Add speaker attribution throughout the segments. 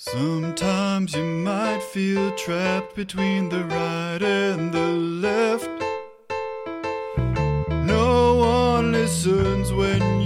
Speaker 1: Sometimes you might feel trapped between the right and the left. No one listens when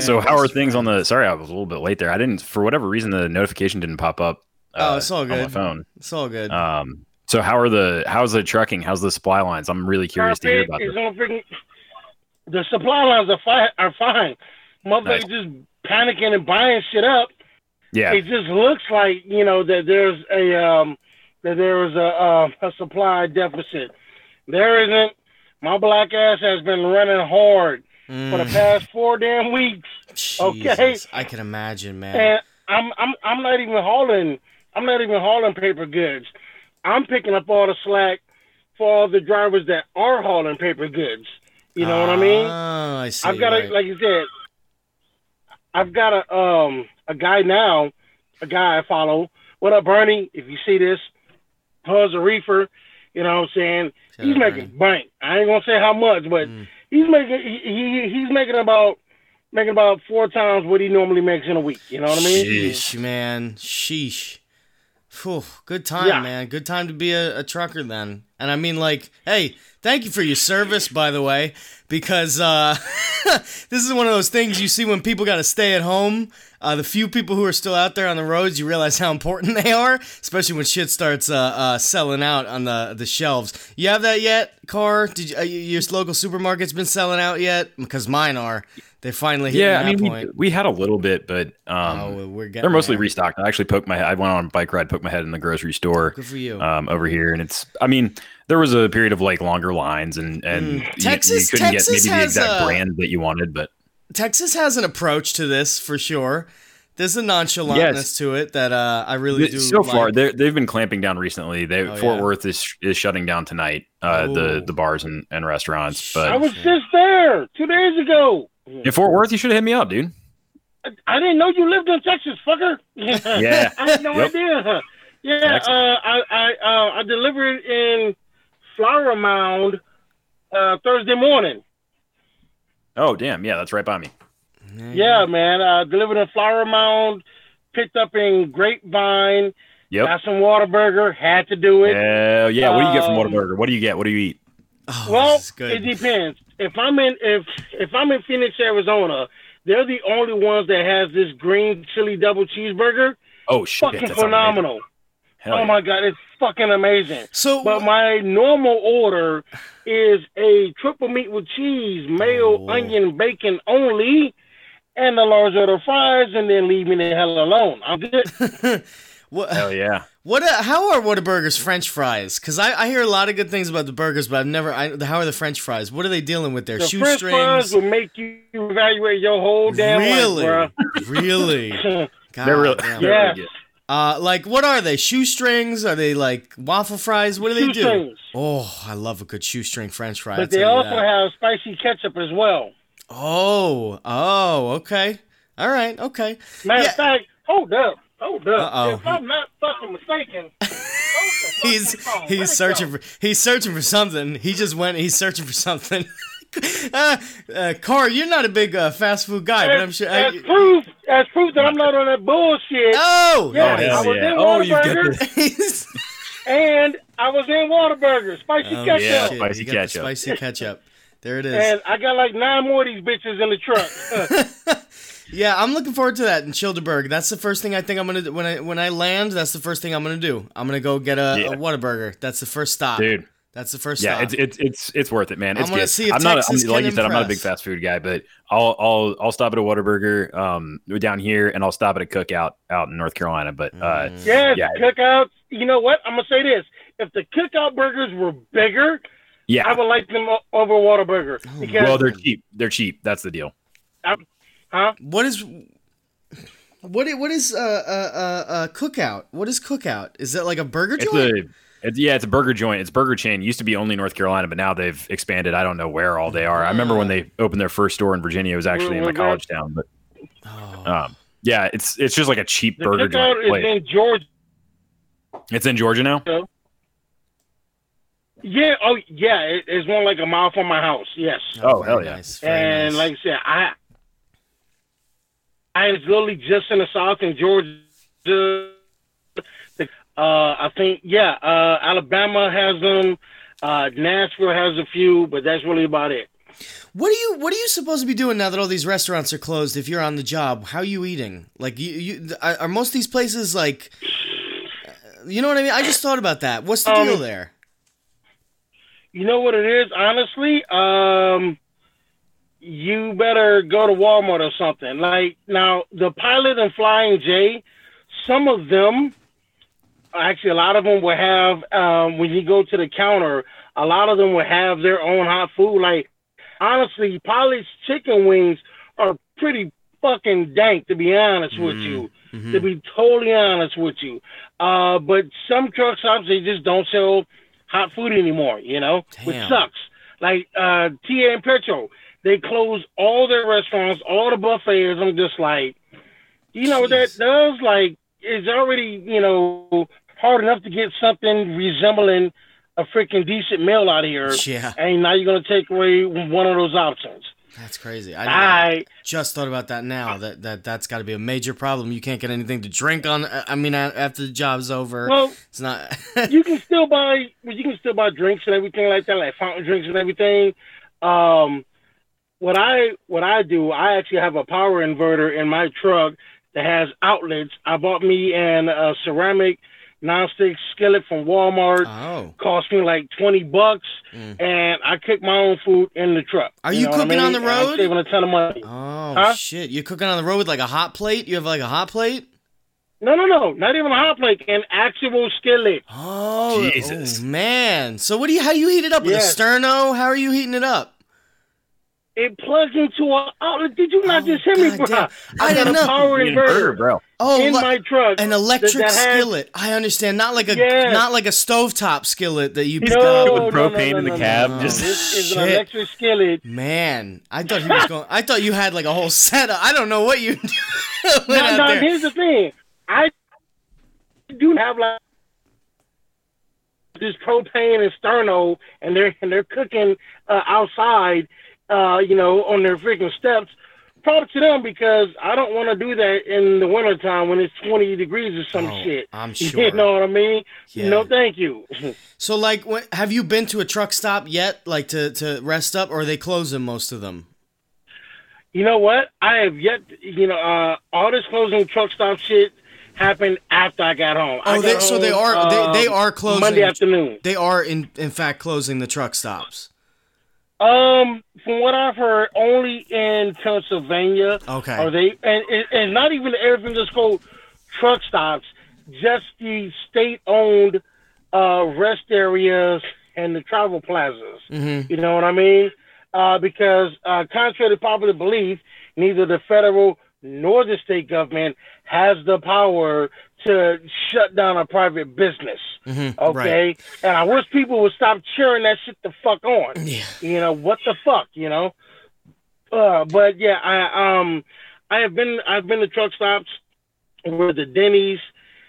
Speaker 1: So
Speaker 2: how are things on the? Sorry, I was a little bit late there. I didn't, for whatever reason, the notification didn't pop up.
Speaker 3: Oh,
Speaker 2: uh,
Speaker 3: it's all good.
Speaker 2: on my phone.
Speaker 3: It's all good.
Speaker 2: Um. So how are the? How's the trucking? How's the supply lines? I'm really curious to hear about this.
Speaker 4: the supply lines are fine. Are fine. Motherfuckers
Speaker 2: Nice.
Speaker 4: just panicking and buying shit up.
Speaker 2: Yeah.
Speaker 4: It just looks like you know that there's a um, that there is a uh, a supply deficit. There isn't. My black ass has been running hard for the
Speaker 3: Mm,
Speaker 4: past four damn weeks, okay.
Speaker 3: I can imagine, man.
Speaker 4: and I'm I'm I'm not even hauling. I'm not even hauling paper goods. I'm picking up all the slack for all the drivers that are hauling paper goods. You know what I mean?
Speaker 3: Oh, I see.
Speaker 4: I've got
Speaker 3: right.
Speaker 4: a like you said. I've got a um a guy now, a guy I follow. What up, Bernie? If you see this, Puzz a reefer. You know what I'm saying? He's making
Speaker 3: Bernie.
Speaker 4: bank. I ain't gonna say how much, but
Speaker 3: Mm.
Speaker 4: He's making he, he he's making about making about four times what he normally makes in a week. You know what I mean?
Speaker 3: Sheesh, man. Sheesh. Phew, good time,
Speaker 4: Yeah.
Speaker 3: man. Good time to be a, a trucker then. And I mean, like, hey, thank you for your service, by the way, because uh, this is one of those things you see when people got to stay at home. Uh, the few people who are still out there on the roads, you realize how important they are, especially when shit starts uh, uh, selling out on the the shelves. You have that yet, Car? Did you, uh, your local supermarket's been selling out yet? Because mine are. They finally hit
Speaker 2: Yeah,
Speaker 3: that
Speaker 2: I mean, we,
Speaker 3: point.
Speaker 2: we had a little bit, but um,
Speaker 3: oh, we're getting
Speaker 2: they're mostly
Speaker 3: there.
Speaker 2: restocked. I actually poked my head. I went on a bike ride, poked my head in the grocery store
Speaker 3: Good for you.
Speaker 2: um, over here, and it's. I mean, there was a period of like longer lines, and and
Speaker 3: Mm.
Speaker 2: you- you,
Speaker 3: Texas-
Speaker 2: couldn't
Speaker 3: Texas
Speaker 2: get maybe the
Speaker 3: has
Speaker 2: exact
Speaker 3: a-
Speaker 2: brand that you wanted, but
Speaker 3: Texas has an approach to this for sure. There's a nonchalantness
Speaker 2: Yes.
Speaker 3: to it that uh, I really do.
Speaker 2: so far
Speaker 3: like.
Speaker 2: they they've been clamping down recently. They
Speaker 3: Oh,
Speaker 2: Fort
Speaker 3: yeah.
Speaker 2: Worth is is shutting down tonight. Uh, the the bars and, and restaurants, But I
Speaker 4: was just there two days ago.
Speaker 2: In Fort Worth, you should have hit me up, dude.
Speaker 4: I, I didn't know you lived in Texas, fucker.
Speaker 2: Yeah.
Speaker 4: I had no
Speaker 2: Yep.
Speaker 4: idea. Yeah, uh, I I uh, I delivered in Flower Mound uh, Thursday morning.
Speaker 2: Oh damn, yeah, that's right by me.
Speaker 4: Yeah, man. I delivered in Flower Mound, picked up in Grapevine,
Speaker 2: Yep.
Speaker 4: got some Whataburger. had to do it.
Speaker 2: Hell yeah. What do you get from
Speaker 4: Um,
Speaker 2: Whataburger? What do you get? What do you eat?
Speaker 3: Oh,
Speaker 4: well,
Speaker 3: this is good.
Speaker 4: it depends. If I'm in if if I'm in Phoenix, Arizona, they're the only ones that has this green chili double cheeseburger.
Speaker 2: Oh shit,
Speaker 4: Fucking
Speaker 2: that sounds
Speaker 4: phenomenal.
Speaker 2: Hell
Speaker 4: oh
Speaker 2: yeah.
Speaker 4: my god, it's fucking amazing.
Speaker 3: So,
Speaker 4: But my normal order is a triple meat with cheese, mayo,
Speaker 3: Oh.
Speaker 4: onion, bacon only, and a large order of fries, and then leave me the hell alone. I'm good.
Speaker 3: what?
Speaker 2: Hell yeah.
Speaker 3: What? Uh, how are Whataburger's French fries? Because I, I hear a lot of good things about the burgers, but I've never. I, how are the French fries? What are they dealing with there?
Speaker 4: The French fries
Speaker 3: Shoestrings.
Speaker 4: will make you evaluate your whole damn
Speaker 3: Really?
Speaker 4: life,
Speaker 3: really?
Speaker 4: bruh.
Speaker 3: God
Speaker 2: They're real.
Speaker 3: damn.
Speaker 2: they're
Speaker 4: Yeah.
Speaker 2: really.
Speaker 3: Uh, like what are they? Shoestrings? Are they like waffle fries? What do they do? Oh, I love a good shoestring French fry.
Speaker 4: But they also
Speaker 3: that.
Speaker 4: have spicy ketchup as well.
Speaker 3: Oh, oh, okay. All right, okay.
Speaker 4: Matter
Speaker 3: Yeah.
Speaker 4: of fact, hold up, hold up.
Speaker 3: Uh-oh.
Speaker 4: If I'm not fucking mistaken,
Speaker 3: He's he's searching for he's searching for something. He just went. He's searching for something. uh, uh, Car, you're not a big uh, fast food guy, but I'm sure.
Speaker 4: As
Speaker 3: I,
Speaker 4: proof, as proof that I'm not on that bullshit.
Speaker 3: oh,
Speaker 4: Yeah,
Speaker 3: there
Speaker 4: I was
Speaker 2: yeah.
Speaker 4: in
Speaker 2: Oh, you've got
Speaker 4: Whataburger, and I was in Whataburger, spicy
Speaker 3: oh,
Speaker 4: ketchup,
Speaker 2: yeah. Spicy
Speaker 3: you got the
Speaker 2: ketchup.
Speaker 3: spicy ketchup. There it is.
Speaker 4: and I got like nine more of these bitches in the truck.
Speaker 3: Yeah, I'm looking forward to that in Childeberg. That's the first thing I think I'm gonna do when I when I land. That's the first thing I'm gonna do. I'm gonna go get a,
Speaker 2: Yeah.
Speaker 3: a Whataburger. That's the first stop.
Speaker 2: Dude,
Speaker 3: That's the first
Speaker 2: Yeah,
Speaker 3: stop.
Speaker 2: it's it's it's it's worth it, man.
Speaker 3: I'm
Speaker 2: It's
Speaker 3: gonna
Speaker 2: good.
Speaker 3: see if
Speaker 2: I'm not
Speaker 3: Texas
Speaker 2: I'm, like you said. I'm not a big fast food guy, but I'll I'll I'll stop at a Whataburger um down here, and I'll stop at a Cookout out in North Carolina. But uh,
Speaker 3: Mm.
Speaker 4: Yes,
Speaker 2: Yeah.
Speaker 4: cookouts. You know what? I'm gonna say this: if the cookout burgers were bigger,
Speaker 2: yeah, I
Speaker 4: would like them over Whataburger
Speaker 3: Oh,
Speaker 4: because
Speaker 2: well they're cheap. They're cheap. That's the deal.
Speaker 4: Huh?
Speaker 3: What is what i- what is uh uh uh, uh cookout? What is cookout? Is that like a burger
Speaker 2: It's
Speaker 3: joint?
Speaker 2: a it's, yeah, it's a burger joint. It's a burger chain. It Used to be only North Carolina, but now they've expanded. I don't know where all they are. I remember when they opened their first store in Virginia. It was actually in my
Speaker 4: Mhm.
Speaker 2: college town, but
Speaker 3: oh.
Speaker 2: um, yeah, it's it's just like a cheap
Speaker 4: The
Speaker 2: burger joint.
Speaker 4: is in Georgia.
Speaker 2: It's in Georgia now.
Speaker 4: Yeah. Oh, yeah. It, it's one like a mile from my house. Yes.
Speaker 2: Oh,
Speaker 3: very
Speaker 2: hell yeah.
Speaker 3: nice,
Speaker 4: and
Speaker 3: nice.
Speaker 4: like I said, I I was literally just in the south in Georgia. Uh, I think yeah, uh, Alabama has them. Uh, Nashville has a few, but that's really about it.
Speaker 3: What are you What are you supposed to be doing now that all these restaurants are closed? If you're on the job, how are you eating? Like, you, you are are most of these places like, uh, you know what I mean? I just thought about that. What's the
Speaker 4: Um,
Speaker 3: deal there?
Speaker 4: You know what it is, honestly. Um, you better go to Walmart or something. Like now, the Pilot and Flying J, some of them, actually, a lot of them will have. Um, when you go to the counter, a lot of them will have their own hot food. Like honestly, Pilot's chicken wings are pretty fucking dank, to be honest with
Speaker 3: Mm.
Speaker 4: you.
Speaker 3: Mhm.
Speaker 4: To be totally honest with you, uh, but some truck stops they just don't sell hot food anymore. You know, which sucks. Like uh, TA and Petro, they close all their restaurants, all the buffets. I'm just like, you know, what that does like it's already you know hard enough to get something resembling a freaking decent meal out of here,
Speaker 3: Yeah,
Speaker 4: and now you're gonna take away one of those options.
Speaker 3: that's crazy. I,
Speaker 4: I
Speaker 3: just thought about that now. That that that's got to be a major problem. You can't get anything to drink on. I mean, after the job's over,
Speaker 4: well.
Speaker 3: it's not.
Speaker 4: you can still buy well, you can still buy drinks and everything like that, like fountain drinks and everything. Um, what I what I do, I actually have a power inverter in my truck that has outlets. I bought me an a ceramic nonstick skillet from Walmart.
Speaker 3: oh,
Speaker 4: Cost me like twenty bucks,
Speaker 3: Mm.
Speaker 4: and I cook my own food in the truck.
Speaker 3: Are you
Speaker 4: know what I
Speaker 3: cooking on the
Speaker 4: And I'm
Speaker 3: road?
Speaker 4: saving a ton of money.
Speaker 3: oh
Speaker 4: Huh?
Speaker 3: shit! You're cooking on the road with like a hot plate. You have like a hot plate.
Speaker 4: No, no, no, not even a hot plate, an actual skillet.
Speaker 3: Oh,
Speaker 2: Jesus.
Speaker 3: oh, man. So what do you? How do you heat it up with a sterno? How are you heating it up?
Speaker 4: It plugs into an outlet. Did you not
Speaker 3: Oh,
Speaker 4: just hear me, bro?
Speaker 3: goddamn. I
Speaker 4: I got
Speaker 3: didn't
Speaker 4: a
Speaker 3: know.
Speaker 4: power
Speaker 2: You need a burger,
Speaker 4: inverter.
Speaker 2: bro.
Speaker 3: Oh,
Speaker 4: in
Speaker 3: li-
Speaker 4: my truck.
Speaker 3: an electric
Speaker 4: that- that has-
Speaker 3: skillet. I understand. Not like a
Speaker 4: Yes.
Speaker 3: not like a stovetop skillet that you pick
Speaker 4: No,
Speaker 3: up.
Speaker 2: With
Speaker 4: no,
Speaker 2: propane
Speaker 4: no,
Speaker 2: in the
Speaker 4: no,
Speaker 2: cab,
Speaker 4: no, no.
Speaker 2: just-
Speaker 4: this is an electric skillet.
Speaker 3: Man, I thought he was going. I thought you had like a whole setup. I don't know what you doing
Speaker 4: Now,
Speaker 3: out
Speaker 4: now
Speaker 3: there.
Speaker 4: here's the thing. I do have like this propane and sterno, and they're and they're cooking uh, outside, uh, you know, on their freaking steps. Props to them because I don't want to do that in the wintertime when it's 20 degrees or some
Speaker 3: Oh,
Speaker 4: shit.
Speaker 3: I'm sure.
Speaker 4: You know what I mean?
Speaker 3: Yeah.
Speaker 4: No, thank you.
Speaker 3: So, like, when, have you been to a truck stop yet, like to to rest up, or are they closing most of them?
Speaker 4: You know what? I have yet, you know, uh, all this closing truck stop shit happened after I got home. I
Speaker 3: Oh, they,
Speaker 4: got
Speaker 3: so they are they, they are closing
Speaker 4: Monday afternoon.
Speaker 3: They are in in fact closing the truck stops.
Speaker 4: Um, from what I've heard, only in Pennsylvania
Speaker 3: Okay.
Speaker 4: are they, and, and, and not even everything just go truck stops, just the state-owned uh, rest areas and the travel plazas.
Speaker 3: hmm
Speaker 4: You know what I mean? Uh, because uh, contrary to popular belief, neither the federal nor the state government has the power to shut down a private business.
Speaker 3: hmm
Speaker 4: Okay,
Speaker 3: Right.
Speaker 4: and I wish people would stop cheering that shit the fuck on.
Speaker 3: Yeah.
Speaker 4: You know what the fuck, you know. Uh, but yeah, I um, I have been I've been to truck stops where the Denny's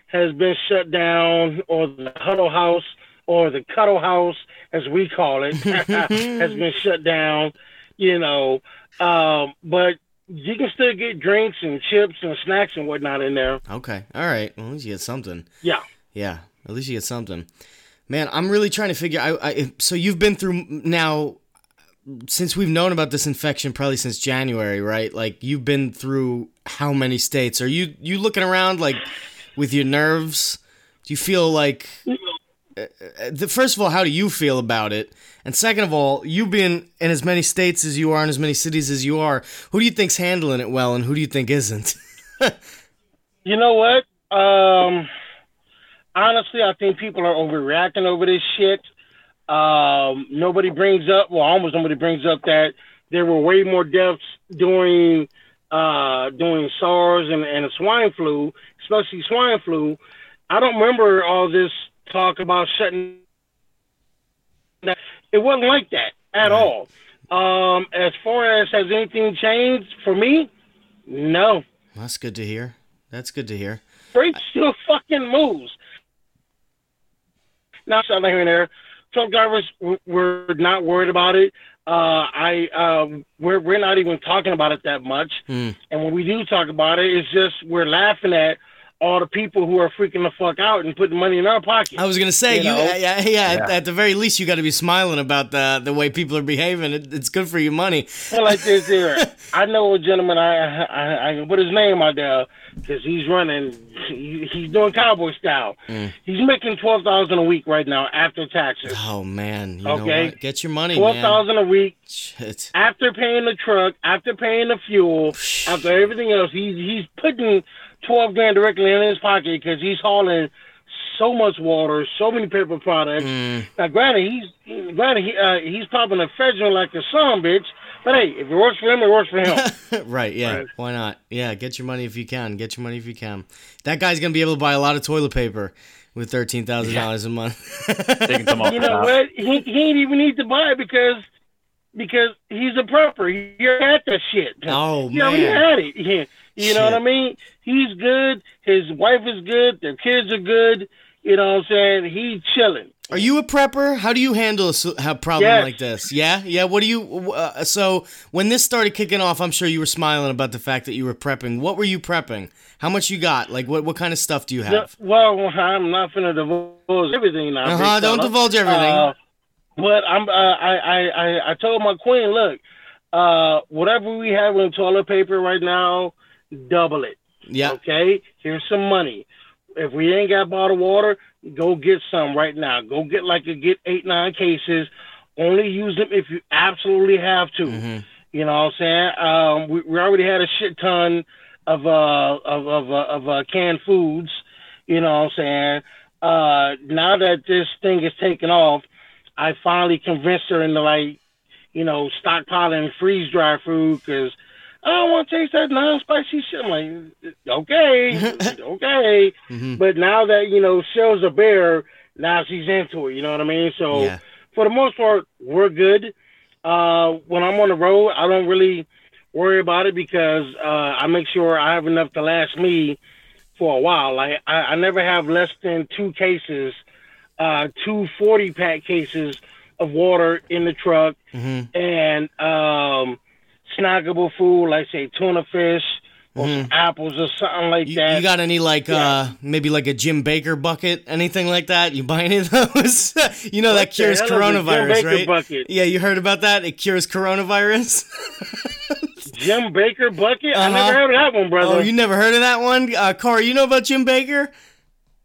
Speaker 4: has been shut down, or the Huddle House, or the Cuddle House, as we call it, has been shut down. You know, um, but you can still get drinks and chips and snacks and whatnot in there.
Speaker 3: Okay. All right. Well, at least you get something.
Speaker 4: Yeah.
Speaker 3: Yeah. At least you get something. Man, I'm really trying to figure. I, I so you've been through now since we've known about this infection, probably since January, right? Like you've been through how many states? Are you you looking around like with your nerves? Do you feel like the, first of all, how do you feel about it? And second of all, you being in as many states as you are, in as many cities as you are, who do you think's handling it well, and who do you think isn't?
Speaker 4: You know what? Um, honestly, I think people are overreacting over this shit. Um, nobody brings up, well, almost nobody brings up that there were way more deaths during uh, during SARS and, and swine flu, especially swine flu. I don't remember all this talk about shutting. It wasn't like that at all. Um, as far as has anything changed for me, no.
Speaker 3: That's good to hear. That's good to hear.
Speaker 4: Freight still fucking moves. Now, something here and there. Truck drivers, we're not worried about it. Uh, I um, we're we're not even talking about it that much.
Speaker 3: Mm.
Speaker 4: And when we do talk about it, it's just we're laughing at all the people who are freaking the fuck out and putting money in our pocket.
Speaker 3: I was gonna say, you,
Speaker 4: You
Speaker 3: yeah, yeah,
Speaker 2: Yeah.
Speaker 3: At, at the very least, you got to be smiling about the the way people are behaving. It, it's good for your money.
Speaker 4: Well, like this here. I know a gentleman. I I, I can put his name out there because he's running. He, he's doing cowboy style.
Speaker 3: Mm.
Speaker 4: He's making twelve thousand a week right now after taxes.
Speaker 3: Oh man, you know
Speaker 4: Okay.
Speaker 3: what? Get your money,
Speaker 4: Twelve
Speaker 3: man.
Speaker 4: a week
Speaker 3: Shit.
Speaker 4: after paying the truck, after paying the fuel, after everything else. He's he's putting twelve grand directly in his pocket because he's hauling so much water, so many paper products.
Speaker 3: Mm.
Speaker 4: Now, granted, he's granted he, uh, he's popping a federal like a son, bitch. But hey, if it works for him, it works for him.
Speaker 3: right, yeah.
Speaker 4: Right.
Speaker 3: Why not? Yeah, get your money if you can. Get your money if you can. That guy's gonna be able to buy a lot of toilet paper with thirteen thousand dollars a month.
Speaker 2: Taking some off
Speaker 4: you know what? He, he ain't even need to buy it because because he's a prepper. He already had that shit.
Speaker 3: Oh,
Speaker 4: he already
Speaker 3: man.
Speaker 4: had it. Yeah. You know what I mean? He's good. His wife is good. Their kids are good. You know what I'm saying? He's chilling.
Speaker 3: Are you a prepper? How do you handle a problem
Speaker 4: Yes.
Speaker 3: like this? Yeah, yeah. What do you? Uh, so when this started kicking off, I'm sure you were smiling about the fact that you were prepping. What were you prepping? How much you got? Like what? What kind of stuff do you have?
Speaker 4: well, I'm not gonna divulge everything now.
Speaker 3: Uh-huh, Don't divulge everything.
Speaker 4: Uh, but I'm. Uh, I, I. I. I told my queen, look, uh, whatever we have in toilet paper right now, double it.
Speaker 3: yeah.
Speaker 4: Okay, here's some money. If we ain't got bottled water, go get some right now. Go get like a get eight nine cases. Only use them if you absolutely have to.
Speaker 3: Mhm.
Speaker 4: You know what I'm saying? Um, we, we already had a shit ton of uh of of uh, of uh, canned foods. You know what I'm saying? Uh, now that this thing is taking off, I finally convinced her into like, you know, stockpiling freeze dry food because I don't want to taste that non-spicy shit. I'm like, okay, okay.
Speaker 3: Mhm.
Speaker 4: But now that you know shelves are bare, now she's into it. You know what I mean? So
Speaker 3: Yeah.
Speaker 4: for the most part, we're good. Uh, when I'm on the road, I don't really worry about it because uh, I make sure I have enough to last me for a while. Like I, I never have less than two cases, uh, two 40 pack cases of water in the truck
Speaker 3: Mhm.
Speaker 4: and um, snackable food like say tuna fish or some apples or something like.
Speaker 3: You,
Speaker 4: that.
Speaker 3: you got any like uh maybe like a Jim Bakker bucket, anything like that? You buy any of those? you know that
Speaker 4: What the
Speaker 3: cures
Speaker 4: hell Jim
Speaker 3: coronavirus,
Speaker 4: Bakker
Speaker 3: right?
Speaker 4: bucket?
Speaker 3: Yeah, you heard about that? It cures coronavirus.
Speaker 4: Jim Bakker bucket? I
Speaker 3: Uh-huh.
Speaker 4: never heard of that one, brother.
Speaker 3: oh, you never heard of that one? Uh Corey, you know about Jim Bakker?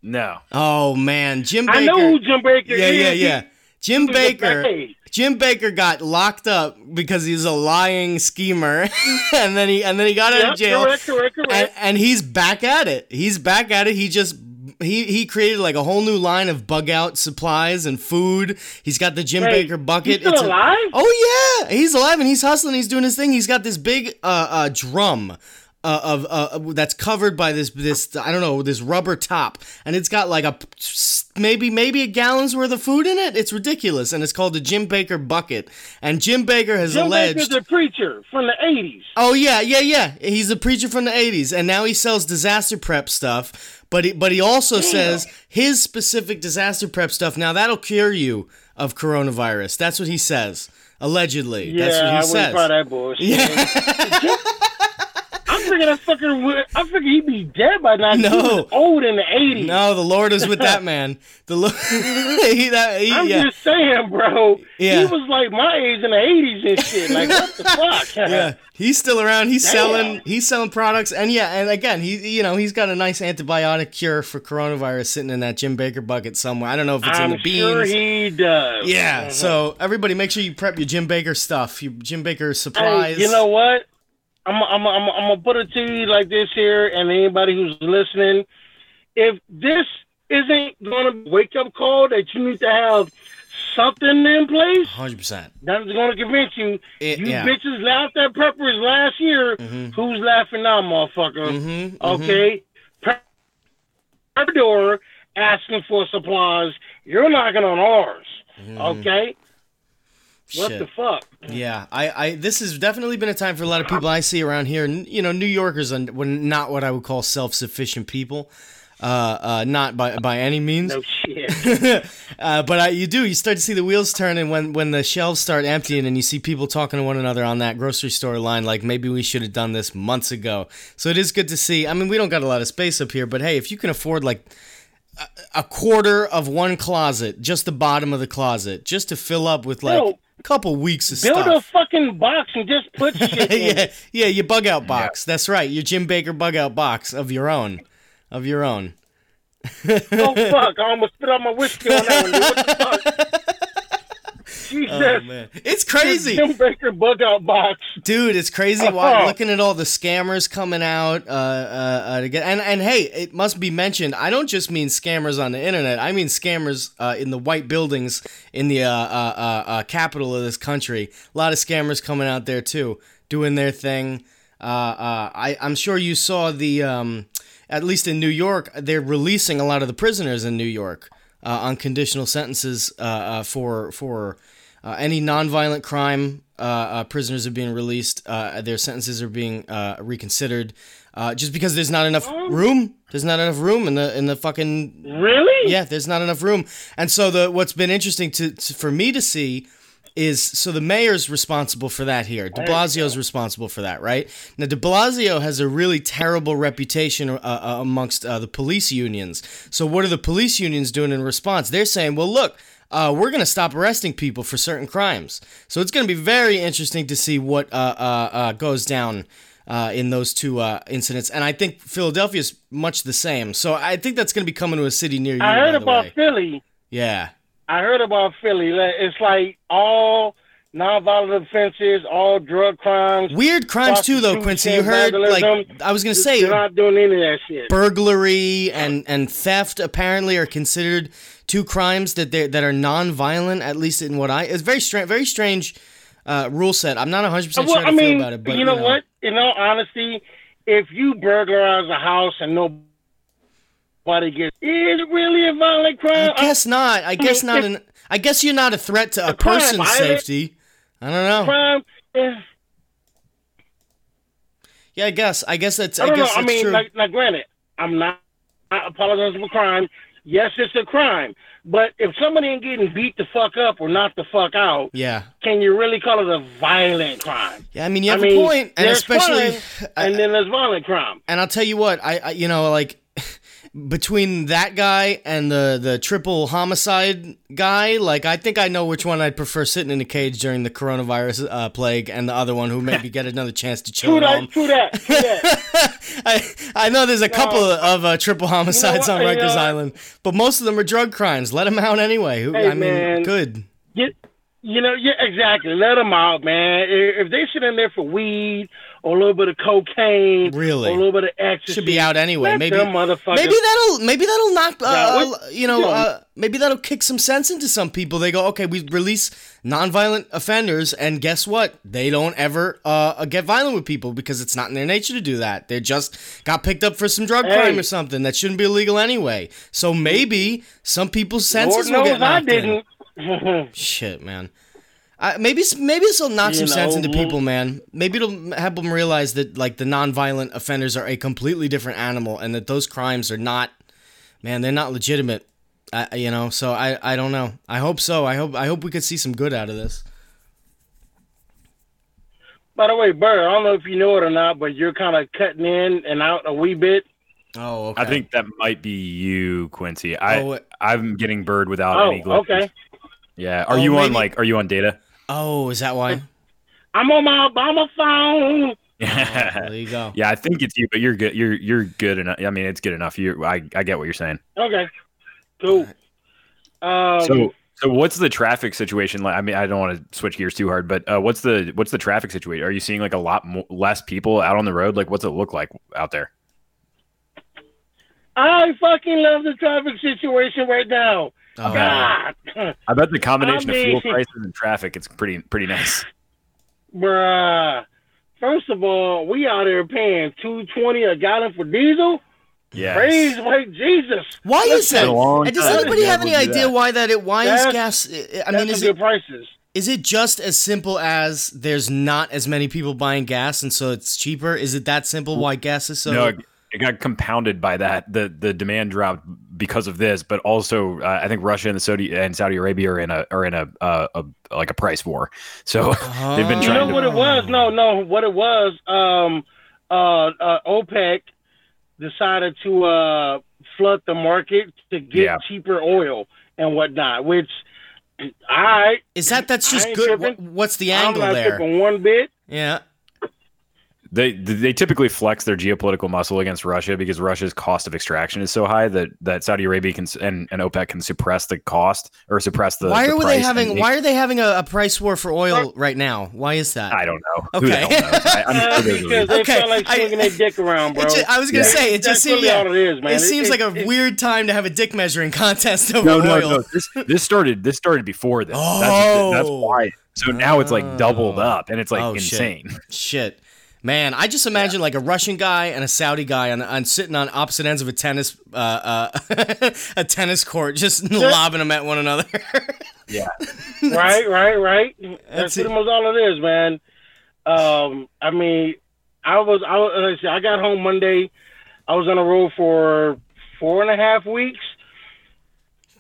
Speaker 2: No.
Speaker 3: Oh man, Jim Bakker.
Speaker 4: I know who Jim Bakker
Speaker 3: yeah,
Speaker 4: is.
Speaker 3: yeah, yeah. yeah. Jim
Speaker 4: He was Bakker.
Speaker 3: Jim Bakker got locked up because he's a lying schemer, and then he and then he got out
Speaker 4: Yep,
Speaker 3: of jail.
Speaker 4: correct, correct,
Speaker 3: and,
Speaker 4: correct.
Speaker 3: and he's back at it. He's back at it. He just he he created like a whole new line of bug out supplies and food. He's got the Jim Bakker bucket.
Speaker 4: he's still
Speaker 3: a-
Speaker 4: alive?
Speaker 3: oh yeah, he's alive and he's hustling. He's doing his thing. He's got this big uh, uh drum. Uh, of uh, that's covered by this this I don't know this rubber top and it's got like a maybe maybe a gallon's worth of food in it. It's ridiculous and it's called the Jim Bakker bucket. And Jim Bakker has
Speaker 4: Jim
Speaker 3: alleged
Speaker 4: Bakker's a preacher from the 80s.
Speaker 3: Oh yeah, yeah, yeah. He's a preacher from the '80s, and now he sells disaster prep stuff. But he, but he also says his specific disaster prep stuff. Now that'll cure you of coronavirus. That's what he says. Allegedly,
Speaker 4: Yeah,
Speaker 3: that's what he
Speaker 4: I
Speaker 3: says.
Speaker 4: wouldn't try that bullshit. I'm figured that would. I figured he'd be dead by now.
Speaker 3: No.
Speaker 4: old in the eighties.
Speaker 3: No, the Lord is with that man. The Lord, he, that, he,
Speaker 4: I'm
Speaker 3: yeah.
Speaker 4: just saying, bro.
Speaker 3: Yeah.
Speaker 4: He was like my age in the eighties and shit. Like what the fuck?
Speaker 3: yeah, he's still around. He's
Speaker 4: Damn.
Speaker 3: selling. He's selling products, and yeah, and again, he you know he's got a nice antibiotic cure for coronavirus sitting in that Jim Bakker bucket somewhere. I don't know if it's in
Speaker 4: I'm
Speaker 3: the beans.
Speaker 4: sure he does.
Speaker 3: yeah, mm-hmm. so everybody, make sure you prep your Jim Bakker stuff, your Jim Bakker supplies.
Speaker 4: Hey, you know what? I'm I'm I'm I'm gonna put it to you like this here, and anybody who's listening, if this isn't gonna wake up call that you need to have something in place,
Speaker 3: hundred percent.
Speaker 4: that's gonna convince you.
Speaker 3: It-
Speaker 4: you
Speaker 3: yeah.
Speaker 4: bitches laughed at preppers last year.
Speaker 3: Mhm.
Speaker 4: Who's laughing now, motherfucker?
Speaker 3: Mhm, mhm.
Speaker 4: Okay, Prep prep door asking for supplies. You're knocking on ours. Okay, what.
Speaker 3: Shit.
Speaker 4: the fuck?
Speaker 3: Yeah, I, I, this has definitely been a time for a lot of people I see around here. You know, New Yorkers are not what I would call self-sufficient people, uh, uh, not by by any means.
Speaker 4: No shit.
Speaker 3: uh, but I, you do. You start to see the wheels turning when when the shelves start emptying, and you see people talking to one another on that grocery store line. Like maybe we should have done this months ago. So it is good to see. I mean, we don't got a lot of space up here, but hey, if you can afford like a, a quarter of one closet, just the bottom of the closet, just to fill up with like a couple weeks of stuff.
Speaker 4: Build
Speaker 3: stuff.
Speaker 4: a fucking box and just put shit in.
Speaker 3: yeah, yeah, your bug out box. That's right, your Jim Bakker bug out box of your own, of your own.
Speaker 4: Oh fuck! I almost spit out my whiskey on that one. Dude. What the fuck?
Speaker 3: Oh man, it's crazy,
Speaker 4: Jim Bakker bug out box.
Speaker 3: dude. It's crazy. Why
Speaker 4: Uh-huh.
Speaker 3: looking at all the scammers coming out uh, uh, uh, to get and and hey, it must be mentioned. I don't just mean scammers on the internet. I mean scammers uh, in the white buildings in the uh, uh, uh, uh, capital of this country. A lot of scammers coming out there too, doing their thing. Uh, uh, I I'm sure you saw the um, at least in New York, they're releasing a lot of the prisoners in New York uh, on conditional sentences uh, uh, for for uh, any nonviolent crime. Uh, uh, prisoners are being released. Uh, their sentences are being uh, reconsidered, uh, just because there's not enough room. There's not enough room in the in the fucking
Speaker 4: Really?
Speaker 3: yeah, there's not enough room. And so the what's been interesting to, to for me to see is so the mayor's responsible for that here. De Blasio's responsible for that, right? Now De Blasio has a really terrible reputation uh, uh, amongst uh, the police unions. So what are the police unions doing in response? They're saying, "Well, look, uh, we're going to stop arresting people for certain crimes." So it's going to be very interesting to see what uh, uh, uh, goes down uh, in those two uh, incidents. And I think Philadelphia is much the same. So I think that's going to be coming to a city near you.
Speaker 4: I heard about
Speaker 3: way.
Speaker 4: Philly.
Speaker 3: Yeah.
Speaker 4: I heard about Philly. It's like all nonviolent offenses, all drug crimes.
Speaker 3: Weird crimes too, though, Quincy. You heard like. I was gonna say
Speaker 4: They're not doing any of that shit.
Speaker 3: burglary and and theft apparently are considered two crimes that they that are non-violent. At least in what I it's very strange, very strange uh, rule set. I'm not 100 percent sure how
Speaker 4: I
Speaker 3: to feel about it, but
Speaker 4: you know, what? In all honesty, if you burglarize a house and nobody gets, is it really a violent crime?
Speaker 3: I guess not. I guess not. An I guess you're not a threat to a
Speaker 4: crime,
Speaker 3: person's safety. I don't know.
Speaker 4: crime. is-
Speaker 3: Yeah, I guess. I guess that's.
Speaker 4: I
Speaker 3: I,
Speaker 4: don't know.
Speaker 3: guess
Speaker 4: I
Speaker 3: that's
Speaker 4: mean,
Speaker 3: true.
Speaker 4: like, like, granted, I'm not, not apologizing for crime. Yes, it's a crime. But if somebody ain't getting beat the fuck up or knocked the fuck out,
Speaker 3: yeah.
Speaker 4: can you really call it a violent crime?
Speaker 3: Yeah. I mean, you have
Speaker 4: I mean,
Speaker 3: a point, and especially.
Speaker 4: crime,
Speaker 3: I-
Speaker 4: and uh, then there's violent crime.
Speaker 3: And I'll tell you what, I, I you know like between that guy and the the triple homicide guy, like I think I know which one I'd prefer sitting in a cage during the coronavirus uh, plague, and the other one who maybe get another chance to chill
Speaker 4: True that. True that. True that.
Speaker 3: I I know there's a couple of uh, triple homicides
Speaker 4: what,
Speaker 3: on Rikers
Speaker 4: you know-
Speaker 3: Island, but most of them are drug crimes. Let them out anyway. Who,
Speaker 4: Hey,
Speaker 3: I mean,
Speaker 4: man.
Speaker 3: good.
Speaker 4: You, you know, yeah, exactly. Let them out, man. If they sit in there for weed a little bit of cocaine,
Speaker 3: Really?
Speaker 4: a little bit of ecstasy,
Speaker 3: Should be out anyway.
Speaker 4: let
Speaker 3: Maybe maybe that'll maybe that'll knock uh,
Speaker 4: Yeah,
Speaker 3: you know uh, maybe that'll kick some sense into some people. They go, okay, we release nonviolent offenders, and guess what? They don't ever uh, get violent with people because it's not in their nature to do that. They just got picked up for some drug
Speaker 4: Hey.
Speaker 3: crime or something that shouldn't be illegal anyway. So maybe some people's senses
Speaker 4: Lord
Speaker 3: will get
Speaker 4: I
Speaker 3: knocked in.
Speaker 4: didn't.
Speaker 3: Shit, man. Uh, maybe maybe this will knock some
Speaker 4: You
Speaker 3: sense into people, man. Maybe it'll help them realize that like the non-violent offenders are a completely different animal, and that those crimes are not, man, they're not legitimate. Uh, you know, so I I don't know. I hope so. I hope I hope we could see some good out of this.
Speaker 4: By the way, Bird, I don't know if you know it or not, but you're kind of cutting in and out a wee bit.
Speaker 3: Oh, okay.
Speaker 2: I think that might be you, Quincy. I
Speaker 3: Oh,
Speaker 2: I'm getting bird without
Speaker 4: Oh,
Speaker 2: any glitches.
Speaker 4: okay.
Speaker 2: Yeah. Are
Speaker 3: Oh,
Speaker 2: you on like? Are you on data?
Speaker 3: Oh, is that why?
Speaker 4: I'm on my Obama phone.
Speaker 3: Oh, there you go.
Speaker 2: yeah, I think it's you, but you're good. You're you're good enough. I mean, it's good enough. You, I, I get what you're saying.
Speaker 4: Okay, cool. Um,
Speaker 2: So, so what's the traffic situation like? I mean, I don't want to switch gears too hard, but uh, what's the what's the traffic situation? Are you seeing like a lot mo- less people out on the road? Like, what's it look like out there?
Speaker 4: I fucking love the traffic situation right now.
Speaker 3: Oh,
Speaker 4: God,
Speaker 2: I bet the combination
Speaker 4: I
Speaker 2: of um,
Speaker 4: fuel
Speaker 2: prices and traffic, it's pretty pretty nice.
Speaker 4: bruh. First of all, we out here paying two twenty a gallon for diesel.
Speaker 2: Yeah.
Speaker 4: Praise like Jesus.
Speaker 3: Why is that?
Speaker 2: long
Speaker 3: And does
Speaker 2: time
Speaker 3: anybody have any
Speaker 2: able to do
Speaker 3: idea
Speaker 2: that.
Speaker 3: why that? It why is gas? I mean, is
Speaker 4: some
Speaker 3: it
Speaker 4: prices.
Speaker 3: is it just as simple as there's not as many people buying gas and so it's cheaper? Is it that simple? Why gas is so?
Speaker 2: no, it- it got compounded by that. The the demand dropped because of this, but also uh, I think Russia and the Saudi and Saudi Arabia are in a are in a, uh, a like a price war. So they've been trying.
Speaker 4: You know
Speaker 2: to
Speaker 4: what it was? No, no. What it was? Um, uh, uh, OPEC decided to uh, flood the market to get
Speaker 2: Yeah.
Speaker 4: cheaper oil and whatnot. Which I
Speaker 3: Is that that's just good?
Speaker 4: tripping.
Speaker 3: What's the
Speaker 4: I'm
Speaker 3: angle
Speaker 4: not
Speaker 3: there?
Speaker 4: one bit.
Speaker 3: Yeah.
Speaker 2: They they typically flex their geopolitical muscle against Russia because Russia's cost of extraction is so high that, that Saudi Arabia can and, and OPEC can suppress the cost or suppress the.
Speaker 3: why
Speaker 2: the
Speaker 3: are they
Speaker 2: price
Speaker 3: having?
Speaker 2: and-
Speaker 3: Why are they having a, a price war for oil right now? Why is that?
Speaker 2: I don't know.
Speaker 3: Okay.
Speaker 2: hell knows? I, I'm
Speaker 4: Uh,
Speaker 2: sure there's
Speaker 4: because they
Speaker 3: Okay,
Speaker 4: feel like
Speaker 3: I-
Speaker 4: swinging their dick around, bro.
Speaker 3: It I was gonna
Speaker 2: Yeah.
Speaker 3: say it just
Speaker 4: That's
Speaker 3: seems
Speaker 4: really
Speaker 3: yeah,
Speaker 4: all it is, man.
Speaker 3: It seems like a
Speaker 4: it-
Speaker 3: weird time to have a dick measuring contest over
Speaker 2: No, no,
Speaker 3: oil.
Speaker 2: no. This this started this started before this.
Speaker 3: Oh.
Speaker 2: That's, that's why. So now it's like doubled
Speaker 3: Oh.
Speaker 2: up, and it's like
Speaker 3: Oh, shit.
Speaker 2: insane.
Speaker 3: Shit. Man, I just imagine like a Russian guy and a Saudi guy on, on sitting on opposite ends of a tennis uh, uh, a tennis court, just lobbing them at one another.
Speaker 2: Yeah.
Speaker 4: right, right, right. That's,
Speaker 3: That's
Speaker 4: much all it is, man. Um, I mean, I was, I was, I got home Monday. I was on the road for four and a half weeks.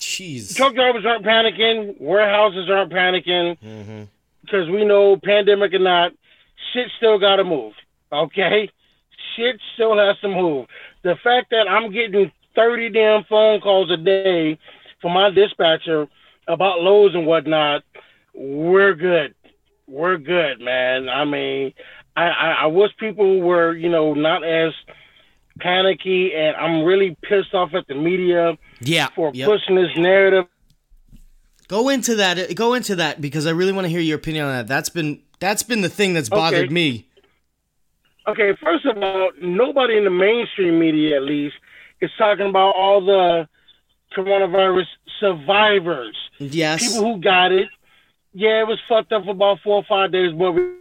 Speaker 3: Jeez.
Speaker 4: Truck drivers aren't panicking. Warehouses aren't panicking
Speaker 3: hmm
Speaker 4: because we know, pandemic or not, shit still got to move. Okay, shit still has to move. The fact that I'm getting thirty damn phone calls a day from my dispatcher about loads and whatnot, we're good. We're good, man. I mean, I, I, I wish people were, you know, not as panicky, and I'm really pissed off at the media
Speaker 3: Yeah.
Speaker 4: for
Speaker 3: yep.
Speaker 4: pushing this narrative.
Speaker 3: Go into that. Go into that because I really want to hear your opinion on that. That's been that's been the thing that's bothered
Speaker 4: Okay.
Speaker 3: me.
Speaker 4: Okay, first of all, nobody in the mainstream media, at least, is talking about all the coronavirus survivors,
Speaker 3: Yes.
Speaker 4: people who got it. Yeah, it was fucked up for about four or five days, but we-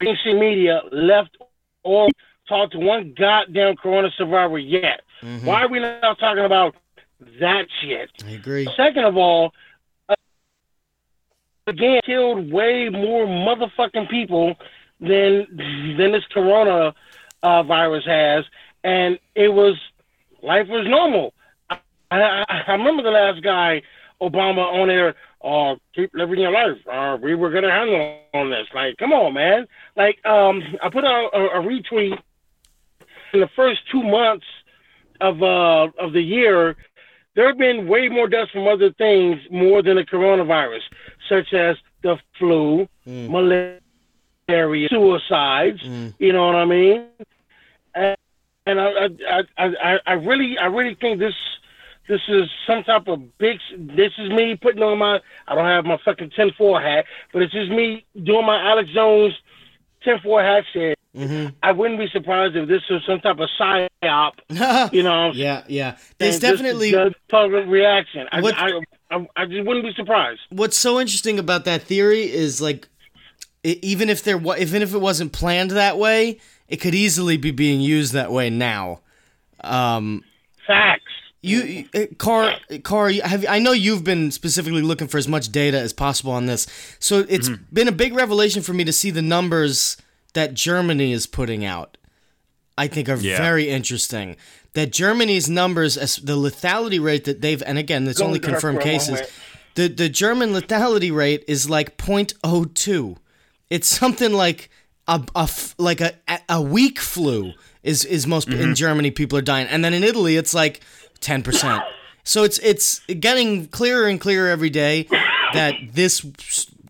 Speaker 4: mainstream media left or talked to one goddamn corona survivor yet.
Speaker 3: Mhm.
Speaker 4: Why are we not talking about that shit?
Speaker 3: I agree.
Speaker 4: Second of all, again, killed way more motherfucking people than than this corona uh, virus has, and it was life was normal. I, I, I remember the last guy Obama on there. Uh, keep living your life. Uh, we were gonna handle on this. Like, come on, man. Like, um, I put out a, a retweet in the first two months of uh of the year there have been way more deaths from other things more than the coronavirus, such as the flu,
Speaker 3: Mm.
Speaker 4: malaria, suicides.
Speaker 3: Mm.
Speaker 4: You know what I mean? And, and I, I, I, I, I really, I really think this, this is some type of big. This is me putting on my. I don't have my fucking ten four hat, but it's just me doing my Alex Jones ten four hat shit.
Speaker 3: hmm
Speaker 4: I wouldn't be surprised if this was some type of psyop. You know,
Speaker 3: yeah, yeah. There's definitely
Speaker 4: the public reaction. I,
Speaker 3: What-
Speaker 4: I, I, I just wouldn't be surprised.
Speaker 3: what's so interesting about that theory is like even if there wa- even if it wasn't planned that way, it could easily be being used that way now. Um,
Speaker 4: Facts.
Speaker 3: you, uh, Car, Car, have I know you've been specifically looking for as much data as possible on this. So it's been a big revelation for me to see the numbers that Germany is putting out. I think are
Speaker 2: Yeah.
Speaker 3: very interesting. That Germany's numbers, as the lethality rate that they've, and again, it's only confirmed cases. The the German lethality rate is like 0.02. it's something like a, a like a a weak flu is is most
Speaker 2: Mm-hmm.
Speaker 3: in Germany people are dying, and then in Italy it's like ten percent. So it's it's getting clearer and clearer every day that this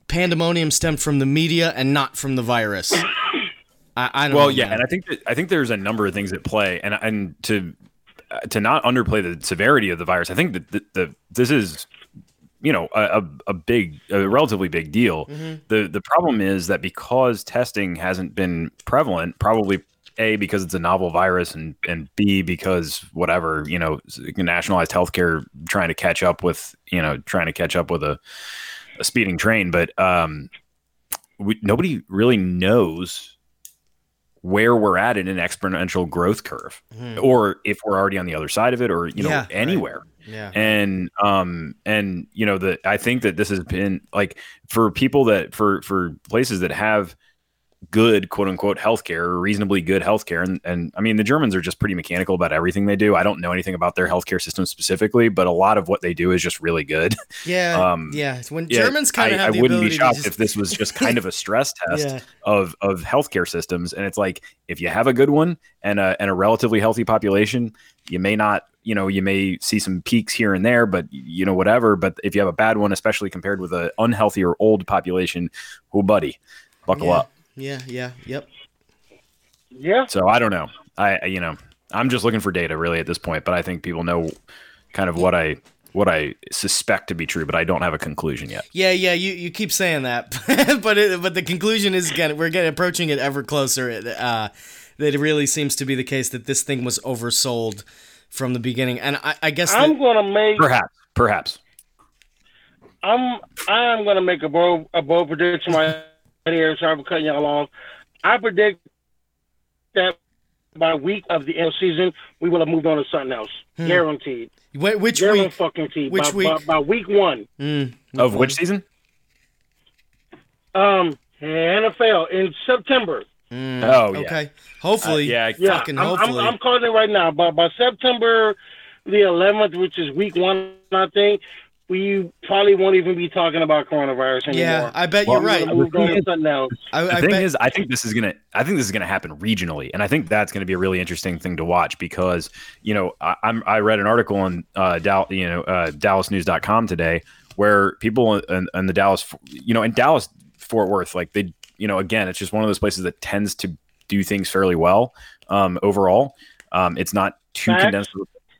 Speaker 3: pandemonium stemmed from the media and not from the virus. I, I don't
Speaker 2: Well, yeah, and I think that, I think there's a number of things at play, and and to uh, to not underplay the severity of the virus, I think that the, the this is you know a, a, big a relatively big deal. The the problem is that because testing hasn't been prevalent, probably a because it's a novel virus, and and b because whatever you know nationalized healthcare trying to catch up with you know trying to catch up with a, a speeding train, but um, we, nobody really knows where we're at in an exponential growth curve or if we're already on the other side of it or you know
Speaker 3: Yeah, right.
Speaker 2: anywhere
Speaker 3: yeah.
Speaker 2: and um and you know the i think that this has been like for people that for for places that have good quote unquote healthcare or reasonably good healthcare and and i mean the germans are just pretty mechanical about everything they do i don't know anything about their healthcare system specifically but a lot of what they do is just really good
Speaker 3: Yeah,
Speaker 2: Um,
Speaker 3: yeah. When
Speaker 2: Yeah,
Speaker 3: Germans kind
Speaker 2: I,
Speaker 3: of have
Speaker 2: I
Speaker 3: the
Speaker 2: wouldn't be shocked
Speaker 3: just,
Speaker 2: if this was just kind of a stress test
Speaker 3: Yeah.
Speaker 2: of of healthcare systems. And it's like if you have a good one and a and a relatively healthy population, you may not, you know, you may see some peaks here and there, but you know, whatever. But if you have a bad one, especially compared with an unhealthy or old population, oh buddy, buckle
Speaker 3: yeah,
Speaker 2: up.
Speaker 3: Yeah, yeah, yep.
Speaker 4: Yeah.
Speaker 2: So I don't know. I I- you know, I'm just looking for data really at this point, but I think people know kind of what I what I suspect to be true, but I don't have a conclusion yet.
Speaker 3: Yeah, yeah, you, you keep saying that, but it, but the conclusion is getting we're getting approaching it ever closer. Uh, that it really seems to be the case that this thing was oversold from the beginning, and I, I guess
Speaker 4: I'm gonna make
Speaker 2: Perhaps, perhaps.
Speaker 4: I'm I'm gonna make a bold a bold prediction right here. Sorry for cutting y'all off. I predict that by week of the end season, we will have moved on to something else. Guaranteed.
Speaker 3: Wh- which
Speaker 4: Guaranteed
Speaker 3: week?
Speaker 4: fucking teed.
Speaker 3: Which
Speaker 4: by,
Speaker 3: week?
Speaker 4: By, by week one.
Speaker 3: Mm,
Speaker 2: Of which season?
Speaker 4: Um, NFL in September.
Speaker 3: mm,
Speaker 2: Oh, yeah.
Speaker 3: okay. Hopefully,
Speaker 2: Uh, yeah,
Speaker 4: Yeah,
Speaker 3: Fucking
Speaker 4: I'm, I'm. I'm calling it right now. But by September the 11th, which is week one, I think we probably won't even be talking about coronavirus anymore.
Speaker 3: yeah. I bet
Speaker 2: Well,
Speaker 3: you're right.
Speaker 4: We'll move on to something else.
Speaker 3: I,
Speaker 2: The
Speaker 3: I
Speaker 2: thing
Speaker 3: bet,
Speaker 2: is, I think this is gonna. I think this is gonna happen regionally, and I think that's gonna be a really interesting thing to watch because you know I, I'm I read an article on uh, Dal, you know uh, DallasNews.com today where people in, in the Dallas, you know, in Dallas Fort Worth, like they, you know, again, it's just one of those places that tends to do things fairly well um, overall. Um, it's not too
Speaker 4: Facts.
Speaker 2: condensed.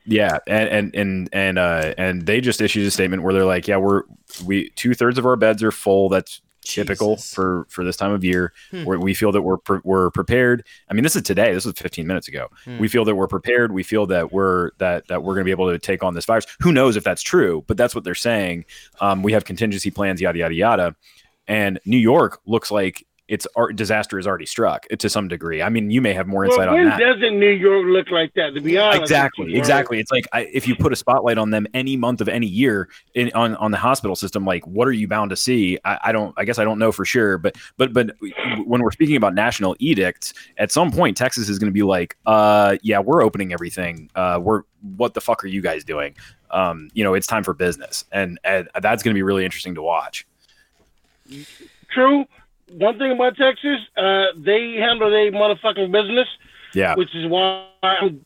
Speaker 2: Yeah, and and and and uh, and they just issued a statement where they're like, yeah, we're we two thirds of our beds are full. That's typical
Speaker 3: Jesus.
Speaker 2: for for this time of year.
Speaker 3: Hmm.
Speaker 2: We feel that we're pre- we're prepared. I mean, this is today. This was 15 minutes ago.
Speaker 3: Hmm.
Speaker 2: We feel that we're prepared. We feel that we're that that we're going to be able to take on this virus. Who knows if that's true? But that's what they're saying. Um, we have contingency plans. Yada yada yada. And New York looks like its ar- disaster is already struck to some degree. I mean, you may have more insight
Speaker 4: Well,
Speaker 2: on
Speaker 4: when
Speaker 2: that.
Speaker 4: doesn't New York look like that? To be honest,
Speaker 2: Exactly, exactly. It's like I, if you put a spotlight on them any month of any year in on, on the hospital system, like what are you bound to see? I, I don't. I guess I don't know for sure, but but but when we're speaking about national edicts, at some point Texas is going to be like, uh, yeah, we're opening everything. Uh, we're what the fuck are you guys doing? Um, you know, it's time for business, and, and that's going to be really interesting to watch.
Speaker 4: True. One thing about Texas, uh, they handle their motherfucking business,
Speaker 2: Yeah,
Speaker 4: which is why I'm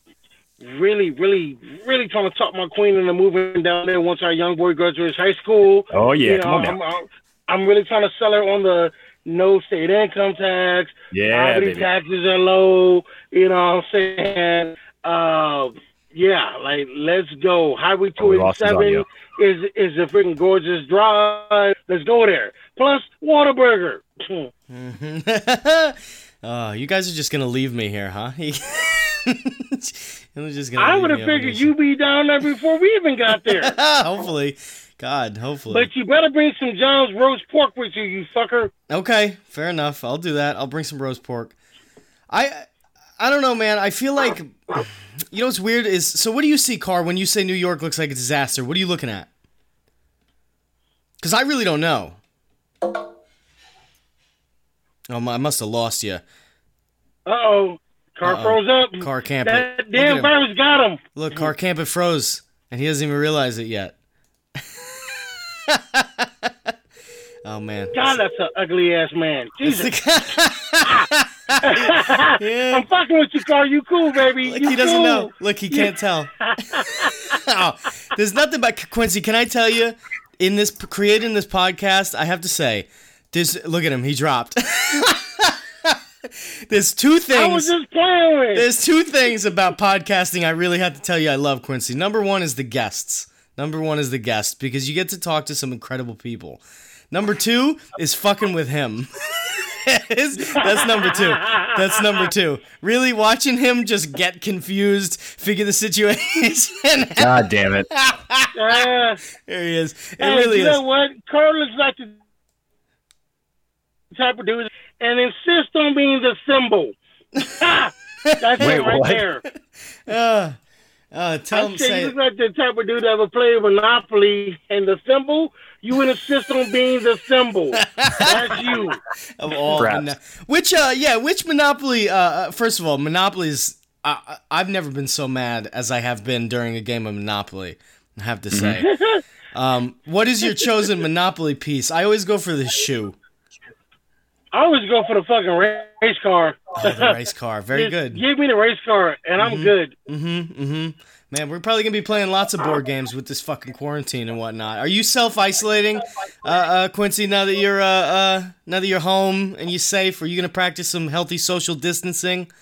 Speaker 4: really, really, really trying to talk my queen into moving down there once our young boy graduates high school.
Speaker 2: Oh yeah,
Speaker 4: You know,
Speaker 2: come on
Speaker 4: I'm, I'm really trying to sell her on the no state income tax.
Speaker 2: Yeah,
Speaker 4: property
Speaker 2: baby.
Speaker 4: taxes are low. You know what I'm saying? Uh, yeah, like let's go. Highway
Speaker 2: Oh, we lost his
Speaker 4: 287 is is a freaking gorgeous drive. Let's go there. Plus Whataburger. Mm-hmm.
Speaker 3: oh, you guys are just gonna leave me here, huh? You're just gonna
Speaker 4: I would have figured you'd be down there before we even got there.
Speaker 3: hopefully, God, hopefully.
Speaker 4: but you better bring some John's roast pork with you, you fucker.
Speaker 3: Okay, fair enough. I'll do that. I'll bring some roast pork. I I don't know, man. I feel like you know what's weird is so what do you see, Car, when you say New York looks like a disaster? What are you looking at? Cuz I really don't know. Oh, I must have lost you.
Speaker 4: Uh oh. Car
Speaker 3: Uh-oh.
Speaker 4: froze up.
Speaker 3: Car camp.
Speaker 4: That damn virus got him.
Speaker 3: Look, Car Camp it froze, and he doesn't even realize it yet. Oh man.
Speaker 4: God, that's an ugly ass man. Jesus.
Speaker 3: yeah.
Speaker 4: I'm fucking with you, Carl. You cool, baby.
Speaker 3: Look,
Speaker 4: you
Speaker 3: he doesn't
Speaker 4: cool.
Speaker 3: know. Look, he can't tell. oh, there's nothing about Quincy. Can I tell you? In this creating this podcast, I have to say, there's look at him. He dropped. there's two
Speaker 4: I was
Speaker 3: things.
Speaker 4: just playing with.
Speaker 3: There's two things about podcasting I really have to tell you I love Quincy. Number one is the guests. Number one is the guests because you get to talk to some incredible people. Number two is fucking with him. Is- That's number two. That's number two. Really watching him just get confused, figure the situation.
Speaker 2: God damn it.
Speaker 4: Uh,
Speaker 3: there he is. It
Speaker 4: hey,
Speaker 3: really
Speaker 4: you
Speaker 3: is.
Speaker 4: know what? Carl is like the type of dude and insist on being the symbol. That's
Speaker 2: Wait,
Speaker 4: it right
Speaker 2: what?
Speaker 4: there.
Speaker 3: Uh, uh, tell
Speaker 4: I
Speaker 3: him
Speaker 4: said
Speaker 3: say
Speaker 4: you
Speaker 3: it.
Speaker 4: look like the type of dude that would play Monopoly and the symbol. You insist on being the symbol. That's you.
Speaker 3: of all mono- which uh yeah which monopoly uh, uh first of all monopoly's uh, uh, i've never been so mad as i have been during a game of monopoly i have to say um what is your chosen monopoly piece i always go for the shoe
Speaker 4: I always go for the fucking race car.
Speaker 3: oh, the race car. Very good.
Speaker 4: Give me the race car, and I'm good.
Speaker 3: mm-hmm. Mm-hmm. Man we're probably gonna be playing lots of board games with this fucking quarantine and whatnot. Are you self-isolating uh, uh quincy now that you're uh, uh now that you're home and you're safe? Are you gonna practice some healthy social distancing?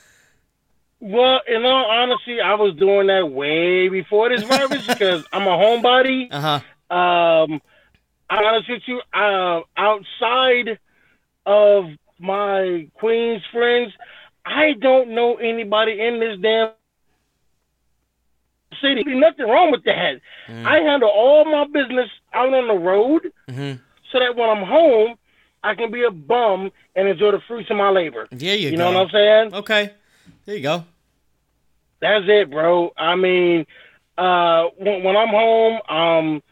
Speaker 4: Well, in all honesty, I was doing that way before this virus because I'm a homebody.
Speaker 3: uh-huh.
Speaker 4: Um, I'm honest with you, uh, outside of my Queens friends, I don't know anybody in this damn city. Nothing wrong with that. I handle all my business out on the road
Speaker 3: mm-hmm
Speaker 4: so that when I'm home, I can be a bum and enjoy the fruits of my labor.
Speaker 3: yeah you,
Speaker 4: You know what I'm saying?
Speaker 3: Okay. There you go.
Speaker 4: That's it, bro. I mean, uh, when, when I'm home, um,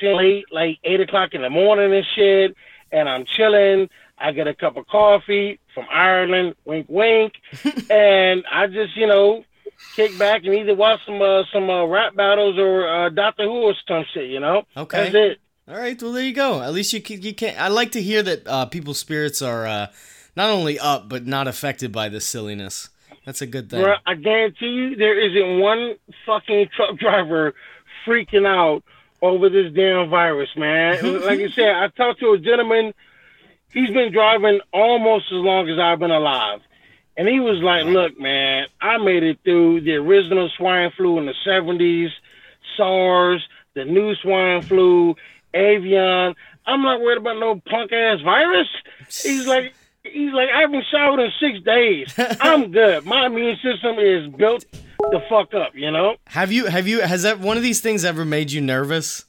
Speaker 4: relaxing late, like eight o'clock in the morning and shit, and I'm chilling. I get a cup of coffee from Ireland, wink, wink, and I just, you know, kick back and either watch some uh, some uh, rap battles or uh, Doctor Who or some shit. You know,
Speaker 3: Okay.
Speaker 4: that's it.
Speaker 3: All right. Well, there you go. At least you can, you can I like to hear that uh, people's spirits are uh, not only up but not affected by this silliness. That's a good thing.
Speaker 4: Bro, I guarantee you, there isn't one fucking truck driver freaking out over this damn virus, man. like I said, I talked to a gentleman. He's been driving almost as long as I've been alive. And he was like, look, man, I made it through the original swine flu in the 70s, SARS, the new swine flu, avian. I'm not worried about no punk ass virus. He's like, he's like, I haven't showered in six days. I'm good. My immune system is built the fuck up, you know?
Speaker 3: Have you have you has that one of these things ever made you nervous?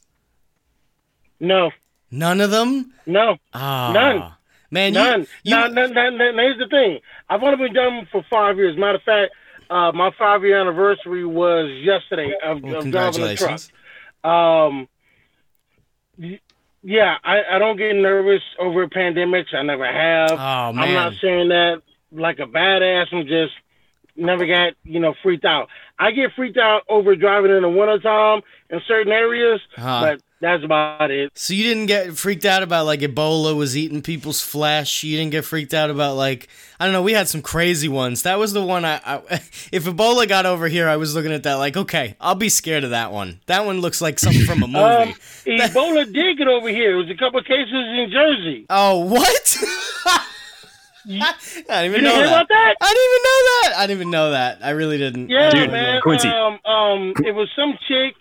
Speaker 4: No,
Speaker 3: None of them.
Speaker 4: no,
Speaker 3: Ah,
Speaker 4: None.
Speaker 3: Man,
Speaker 4: none.
Speaker 3: you, you
Speaker 4: now, now, now, here's the thing. I've only been done for five years. Matter of fact, uh, my five year anniversary was yesterday of,
Speaker 3: well,
Speaker 4: of driving a truck. Um, yeah, I, I don't get nervous over pandemics. I never have.
Speaker 3: Oh man.
Speaker 4: I'm not saying that like a badass. I'm just never got you know freaked out. I get freaked out over driving in the wintertime in certain areas,
Speaker 3: Uh-huh.
Speaker 4: but that's about it.
Speaker 3: So you didn't get freaked out about like Ebola was eating people's flesh. You didn't get freaked out about like I don't know. We had some crazy ones. That was the one I, I if Ebola got over here, I was looking at that like okay, I'll be scared of that one. That one looks like something from a movie.
Speaker 4: Um, Ebola did get over here. It was a couple of cases in Jersey.
Speaker 3: oh what? I didn't even
Speaker 4: You
Speaker 3: know
Speaker 4: hear
Speaker 3: that.
Speaker 4: about that?
Speaker 3: I didn't even know that. I didn't even know that. I really didn't.
Speaker 4: Yeah,
Speaker 2: Dude,
Speaker 4: man.
Speaker 2: Quincy.
Speaker 4: Um, um, it was some chick.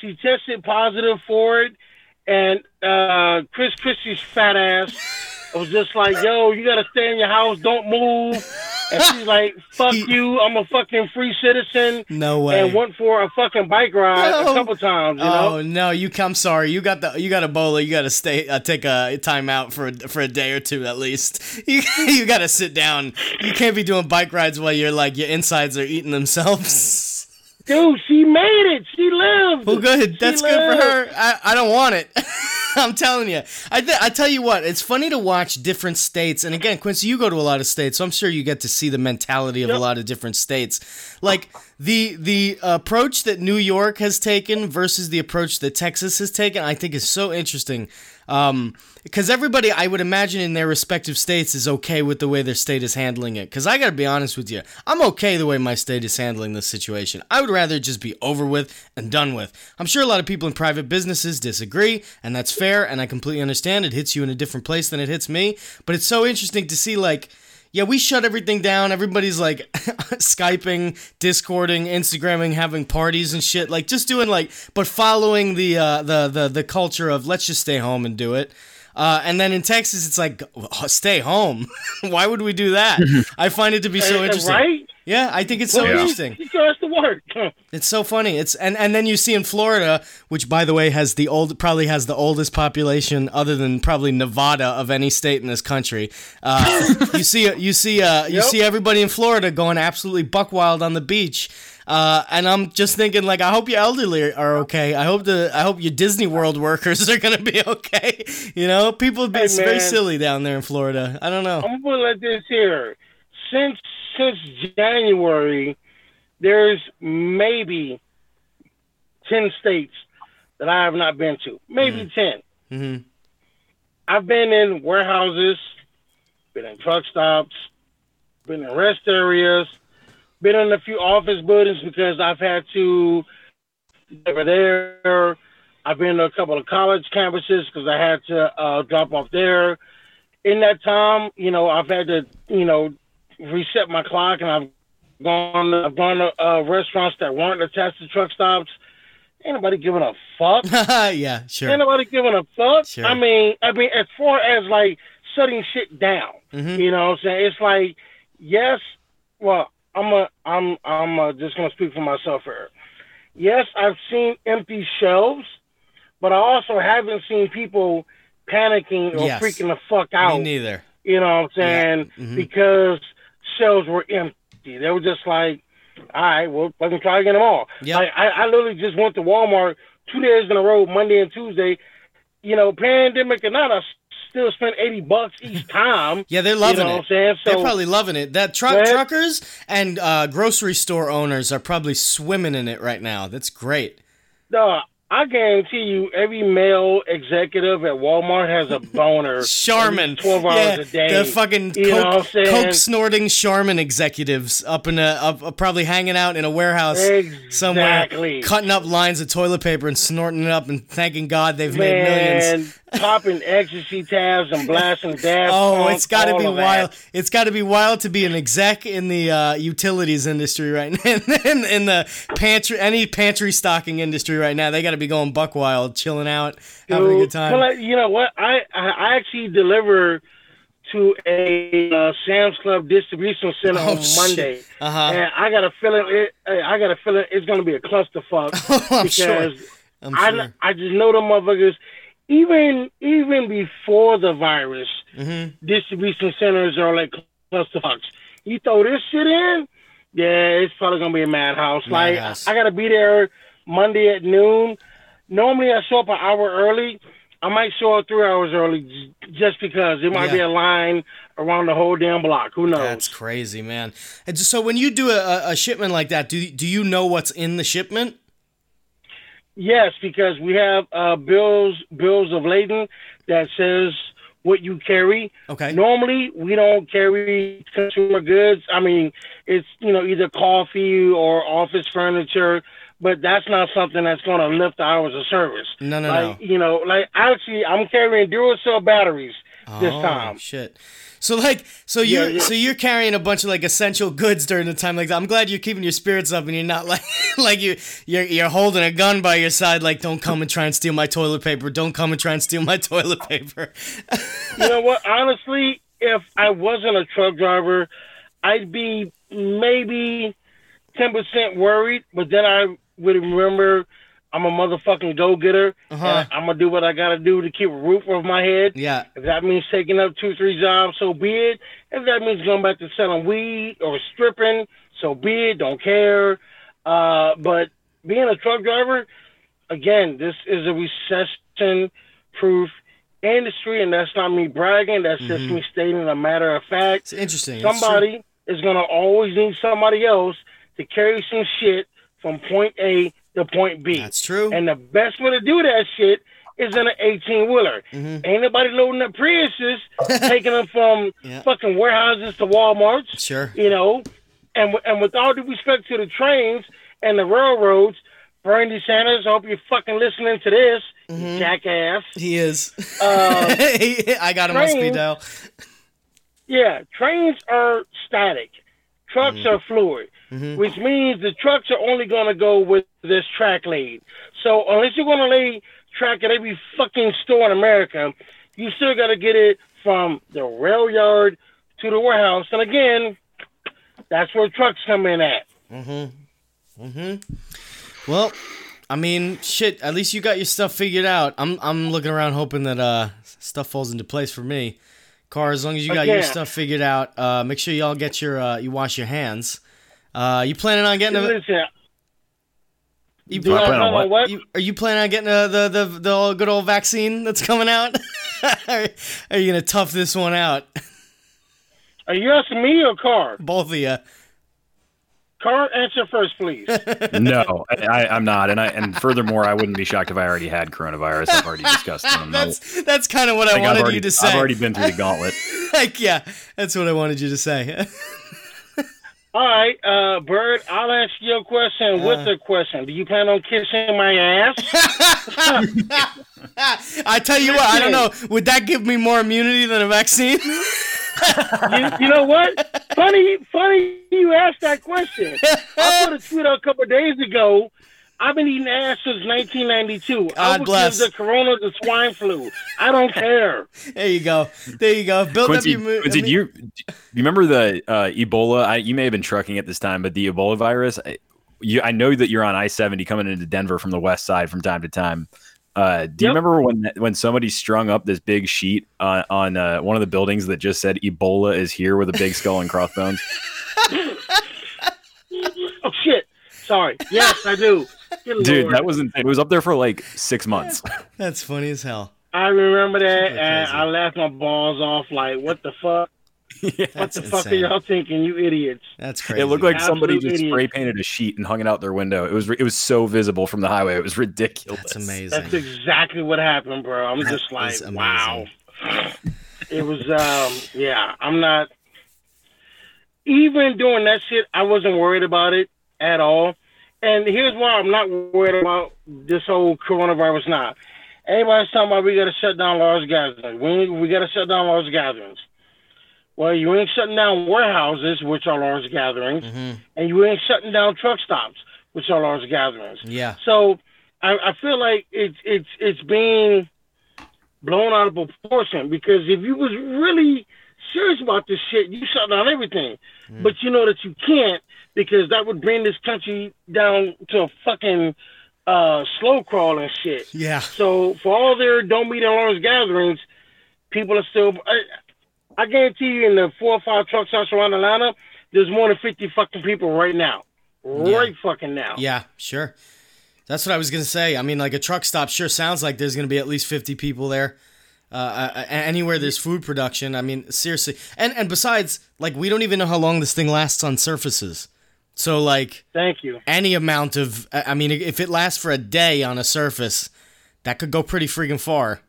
Speaker 4: She tested positive for it, and uh, Chris Christie's fat ass was just like, "Yo, you gotta stay in your house. Don't move." And she's like, "Fuck
Speaker 3: He-
Speaker 4: you. I'm a fucking free citizen."
Speaker 3: No way.
Speaker 4: And went for a fucking bike ride
Speaker 3: No.
Speaker 4: a couple times. You know.
Speaker 3: Oh no! You come sorry. You got the you got a Ebola. You got to stay uh, take a time out for a, for a day or two at least. You you got to sit down. You can't be doing bike rides while you're like your insides are eating themselves.
Speaker 4: Dude, she made it. She lived.
Speaker 3: Well, good.
Speaker 4: She
Speaker 3: That's good for her. I, I don't want it. I'm telling you. I th- I tell you what. It's funny to watch different states. And again, Quincy, you go to a lot of states, so I'm sure you get to see the mentality of a lot of different states. Like the the approach that New York has taken versus the approach that Texas has taken, I think, is so interesting. Um, because everybody, I would imagine, in their respective states is okay with the way their state is handling it. Because I got to be honest with you, I'm okay the way my state is handling this situation. I would rather just be over with and done with. I'm sure a lot of people in private businesses disagree, and that's fair, and I completely understand. It hits you in a different place than it hits me, but it's so interesting to see like yeah, we shut everything down. Everybody's like Skyping, Discording, Instagramming, having parties and shit. Like just doing like, but following the uh, the the the culture of let's just stay home and do it. Uh, and then in Texas, it's like stay home. Why would we do that? I find it to be so
Speaker 4: Uh,
Speaker 3: interesting.
Speaker 4: Right?
Speaker 3: Yeah, I think it's so
Speaker 4: Well,
Speaker 3: interesting.
Speaker 4: You go to work.
Speaker 3: It's so funny. It's and and then you see in Florida, which by the way has the old probably has the oldest population other than probably Nevada of any state in this country. Uh, you see you see uh, you
Speaker 4: Yep.
Speaker 3: see everybody in Florida going absolutely buck wild on the beach. Uh, and I'm just thinking, like, I hope your elderly are okay. I hope the I hope your Disney World workers are gonna be okay. You know, people be
Speaker 4: Hey,
Speaker 3: very silly down there in Florida. I don't know.
Speaker 4: I'm gonna put like this here. Since since January, there's maybe ten states that I have not been to. Maybe ten.
Speaker 3: Mm-hmm.
Speaker 4: I've been in warehouses, been in truck stops, been in rest areas, been in a few office buildings because I've had to over there. I've been to a couple of college campuses because I had to uh, drop off there. In that time, you know, I've had to, you know, reset my clock, and I've gone, I've gone to uh, restaurants that weren't attached to truck stops. Ain't nobody giving a fuck.
Speaker 3: yeah, sure.
Speaker 4: Ain't nobody giving a fuck.
Speaker 3: Sure.
Speaker 4: I mean, I mean, as far as like shutting shit down,
Speaker 3: Mhm.
Speaker 4: you know, what I'm saying it's like, yes, well, I'm a, I'm, I'm uh just gonna speak for myself here. Yes, I've seen empty shelves, but I also haven't seen people panicking or
Speaker 3: Yes.
Speaker 4: freaking the fuck out.
Speaker 3: Me neither.
Speaker 4: You know what I'm saying?
Speaker 3: Mhm.
Speaker 4: Because shelves were empty. They were just like, all right, well, let me try again tomorrow.
Speaker 3: Yep.
Speaker 4: Like, I, I literally just went to Walmart two days in a row, Monday and Tuesday. You know, pandemic or not, I still spend 80 bucks each time.
Speaker 3: Yeah, they're loving
Speaker 4: you know
Speaker 3: it.
Speaker 4: what I'm saying?
Speaker 3: They're probably loving it. That truck truckers and uh, grocery store owners are probably swimming in it right now. That's great.
Speaker 4: dog, I guarantee you, every male executive at Walmart has a boner.
Speaker 3: Charmin,
Speaker 4: 12 hours
Speaker 3: yeah,
Speaker 4: a day.
Speaker 3: the fucking
Speaker 4: You know what I'm
Speaker 3: coke, coke snorting Charmin executives up in a up, uh, probably hanging out in a warehouse somewhere, cutting up lines of toilet paper and snorting it up and thanking God they've made millions.
Speaker 4: Man, popping ecstasy tabs and blasting dash.
Speaker 3: Oh,
Speaker 4: Punk,
Speaker 3: it's got to be
Speaker 4: of that.
Speaker 3: wild! It's got to be wild to be an exec in the uh, utilities industry right now, in, in the pantry, any pantry stocking industry right now. They got to be going buck wild, chilling out, having a good time.
Speaker 4: well, like, you know what? I I I actually deliver to a uh, Sam's Club distribution center
Speaker 3: Oh,
Speaker 4: on. Monday,
Speaker 3: Uh-huh.
Speaker 4: and I got a feeling it. I got a feeling it's going to be a clusterfuck
Speaker 3: I'm
Speaker 4: because
Speaker 3: sure. I'm
Speaker 4: I
Speaker 3: sure.
Speaker 4: I just know the motherfuckers. Even even before the virus,
Speaker 3: Mm-hmm.
Speaker 4: distribution centers are like clusterfucks. You throw this shit in, yeah, it's probably gonna be a madhouse.
Speaker 3: Madhouse.
Speaker 4: Like I gotta be there Monday at noon. Normally I show up an hour early. I might show up three hours early just because there might
Speaker 3: Yeah.
Speaker 4: be a line around the whole damn block. Who knows?
Speaker 3: That's crazy, man. And so when you do a, a shipment like that, do do you know what's in the shipment?
Speaker 4: Yes, because we have uh, bills bills of lading that says what you carry.
Speaker 3: Okay.
Speaker 4: Normally, we don't carry consumer goods. I mean, it's you know either coffee or office furniture, but that's not something that's going to lift the hours of service.
Speaker 3: No, no,
Speaker 4: like
Speaker 3: no.
Speaker 4: you know, like actually, I'm carrying Duracell batteries this
Speaker 3: oh,
Speaker 4: time.
Speaker 3: Shit. So like, so you're
Speaker 4: yeah.
Speaker 3: so you're carrying a bunch of like essential goods during the time like that. I'm glad you're keeping your spirits up and you're not like like you you're you're holding a gun by your side like don't come and try and steal my toilet paper. Don't come and try and steal my toilet paper.
Speaker 4: you know what? Honestly, if I wasn't a truck driver, I'd be maybe ten percent worried. But then I would remember I'm a motherfucking go getter,
Speaker 3: Uh-huh.
Speaker 4: I'm gonna do what I gotta do to keep a roof over my head.
Speaker 3: yeah.
Speaker 4: If that means taking up two, three jobs, so be it. If that means going back to selling weed or stripping, so be it. Don't care. Uh, but being a truck driver, again, this is a recession-proof industry, and that's not me bragging. That's just
Speaker 3: Mm-hmm.
Speaker 4: me stating a matter of fact.
Speaker 3: It's interesting. It's.
Speaker 4: Somebody is gonna always need somebody else to carry some shit from point A to point B.
Speaker 3: That's true.
Speaker 4: And the best way to do that shit is in an 18 wheeler.
Speaker 3: Mhm.
Speaker 4: Ain't nobody loading up Priuses, taking them from
Speaker 3: Yeah.
Speaker 4: fucking warehouses to Walmarts,
Speaker 3: Sure.
Speaker 4: you know. And and with all due respect to the trains and the railroads, Bernie Sanders, I hope you're fucking listening to this,
Speaker 3: Mhm.
Speaker 4: jackass.
Speaker 3: He is.
Speaker 4: Uh,
Speaker 3: I got him on speed dial.
Speaker 4: Yeah, trains are static. Trucks
Speaker 3: Mm-hmm.
Speaker 4: are fluid,
Speaker 3: Mhm.
Speaker 4: which means the trucks are only going to go with this track laid. So unless you're to lay track at every fucking store in America, you still got to get it from the rail yard to the warehouse. And again, that's where trucks come in at.
Speaker 3: Mm-hmm. Mm-hmm. Well, I mean, shit. At least you got your stuff figured out. I'm I'm looking around hoping that uh stuff falls into place for me. Car, as long as you got your stuff figured out, uh, make sure y'all get your uh, you wash your hands. Uh, you planning on getting a
Speaker 4: Listen,
Speaker 3: you,
Speaker 4: do
Speaker 2: plan on what?
Speaker 4: what?
Speaker 3: you- are you planning on getting uh the the the old- good old vaccine that's coming out? are, are you gonna tough this one out,
Speaker 4: Are you asking me or Car?
Speaker 3: both of you?
Speaker 4: Car, answer first, please.
Speaker 2: no, I, I'm not, and I and furthermore, I wouldn't be shocked if I already had coronavirus. I've already discussed it. on the-
Speaker 3: That's that's kind of what I
Speaker 2: like, I've
Speaker 3: wanted
Speaker 2: already,
Speaker 3: you to say.
Speaker 2: I've already been through the gauntlet.
Speaker 3: like, yeah, that's what I wanted you to say.
Speaker 4: All right, uh, Bird, I'll ask you a question with
Speaker 3: Uh.
Speaker 4: a question. Do you plan on kissing my ass?
Speaker 3: I tell you what, I don't know. Would that give me more immunity than a vaccine?
Speaker 4: you, you know what? Funny, funny you asked that question. I put a tweet out a couple of days ago. I've been eating ass since 1992. I
Speaker 3: God
Speaker 4: would
Speaker 3: bless.
Speaker 4: give the corona the swine flu. I don't care.
Speaker 3: there you go. There you go. Build
Speaker 2: Quincy,
Speaker 3: up your mo-
Speaker 2: Quincy,
Speaker 3: I mean-
Speaker 2: you do you remember the uh, Ebola? I, you may have been trucking at this time, but the Ebola virus. I, you, I know that you're on I seventy coming into Denver from the west side from time to time. Uh, do you remember when when somebody strung up this big sheet on on uh, one of the buildings that just said Ebola is here with a big skull and crossbones?
Speaker 4: Oh shit! Sorry. Yes, I do. Good
Speaker 2: Dude,
Speaker 4: Lord.
Speaker 2: that was insane. It was up there for like six months.
Speaker 3: That's funny as hell.
Speaker 4: I remember that,
Speaker 3: Super
Speaker 4: and. I laughed my balls off. Like, what the fuck? What
Speaker 3: That's
Speaker 4: the fuck are y'all thinking, you idiots?
Speaker 3: That's crazy.
Speaker 2: It looked like somebody just
Speaker 4: idiot.
Speaker 2: spray painted a sheet and hung it out their window. It was it was so visible from the highway. It was ridiculous.
Speaker 3: That's amazing.
Speaker 4: That's exactly what happened, bro. I'm
Speaker 3: That
Speaker 4: just like, wow. It was, um, yeah. I'm not. Even doing that shit, I wasn't worried about it at all. And here's why I'm not worried about this whole coronavirus now. Everybody's talking about we got to shut down large gatherings. We we got to shut down large gatherings. Well, you ain't shutting down warehouses, which are large gatherings,
Speaker 3: hmm
Speaker 4: and you ain't shutting down truck stops, which are large gatherings.
Speaker 3: Yeah.
Speaker 4: So I, I feel like it's it's it's being blown out of proportion because if you was really serious about this shit, you shut down everything.
Speaker 3: Mm.
Speaker 4: But you know that you can't because that would bring this country down to a fucking uh, slow crawl and shit.
Speaker 3: Yeah.
Speaker 4: So for all their don't meet in large gatherings, people are still. I, I guarantee you, in the four or five truck stops around Atlanta, there's more than fifty fucking people right now, right fucking now.
Speaker 3: Yeah. Sure. That's what I was gonna say. I mean, like a truck stop sure sounds like there's gonna be at least fifty people there. Uh, uh, anywhere there's food production, I mean, seriously. And and besides, like, we don't even know how long this thing lasts on surfaces. So like,
Speaker 4: Thank you.
Speaker 3: any amount of, I mean, if it lasts for a day on a surface, that could go pretty freaking far.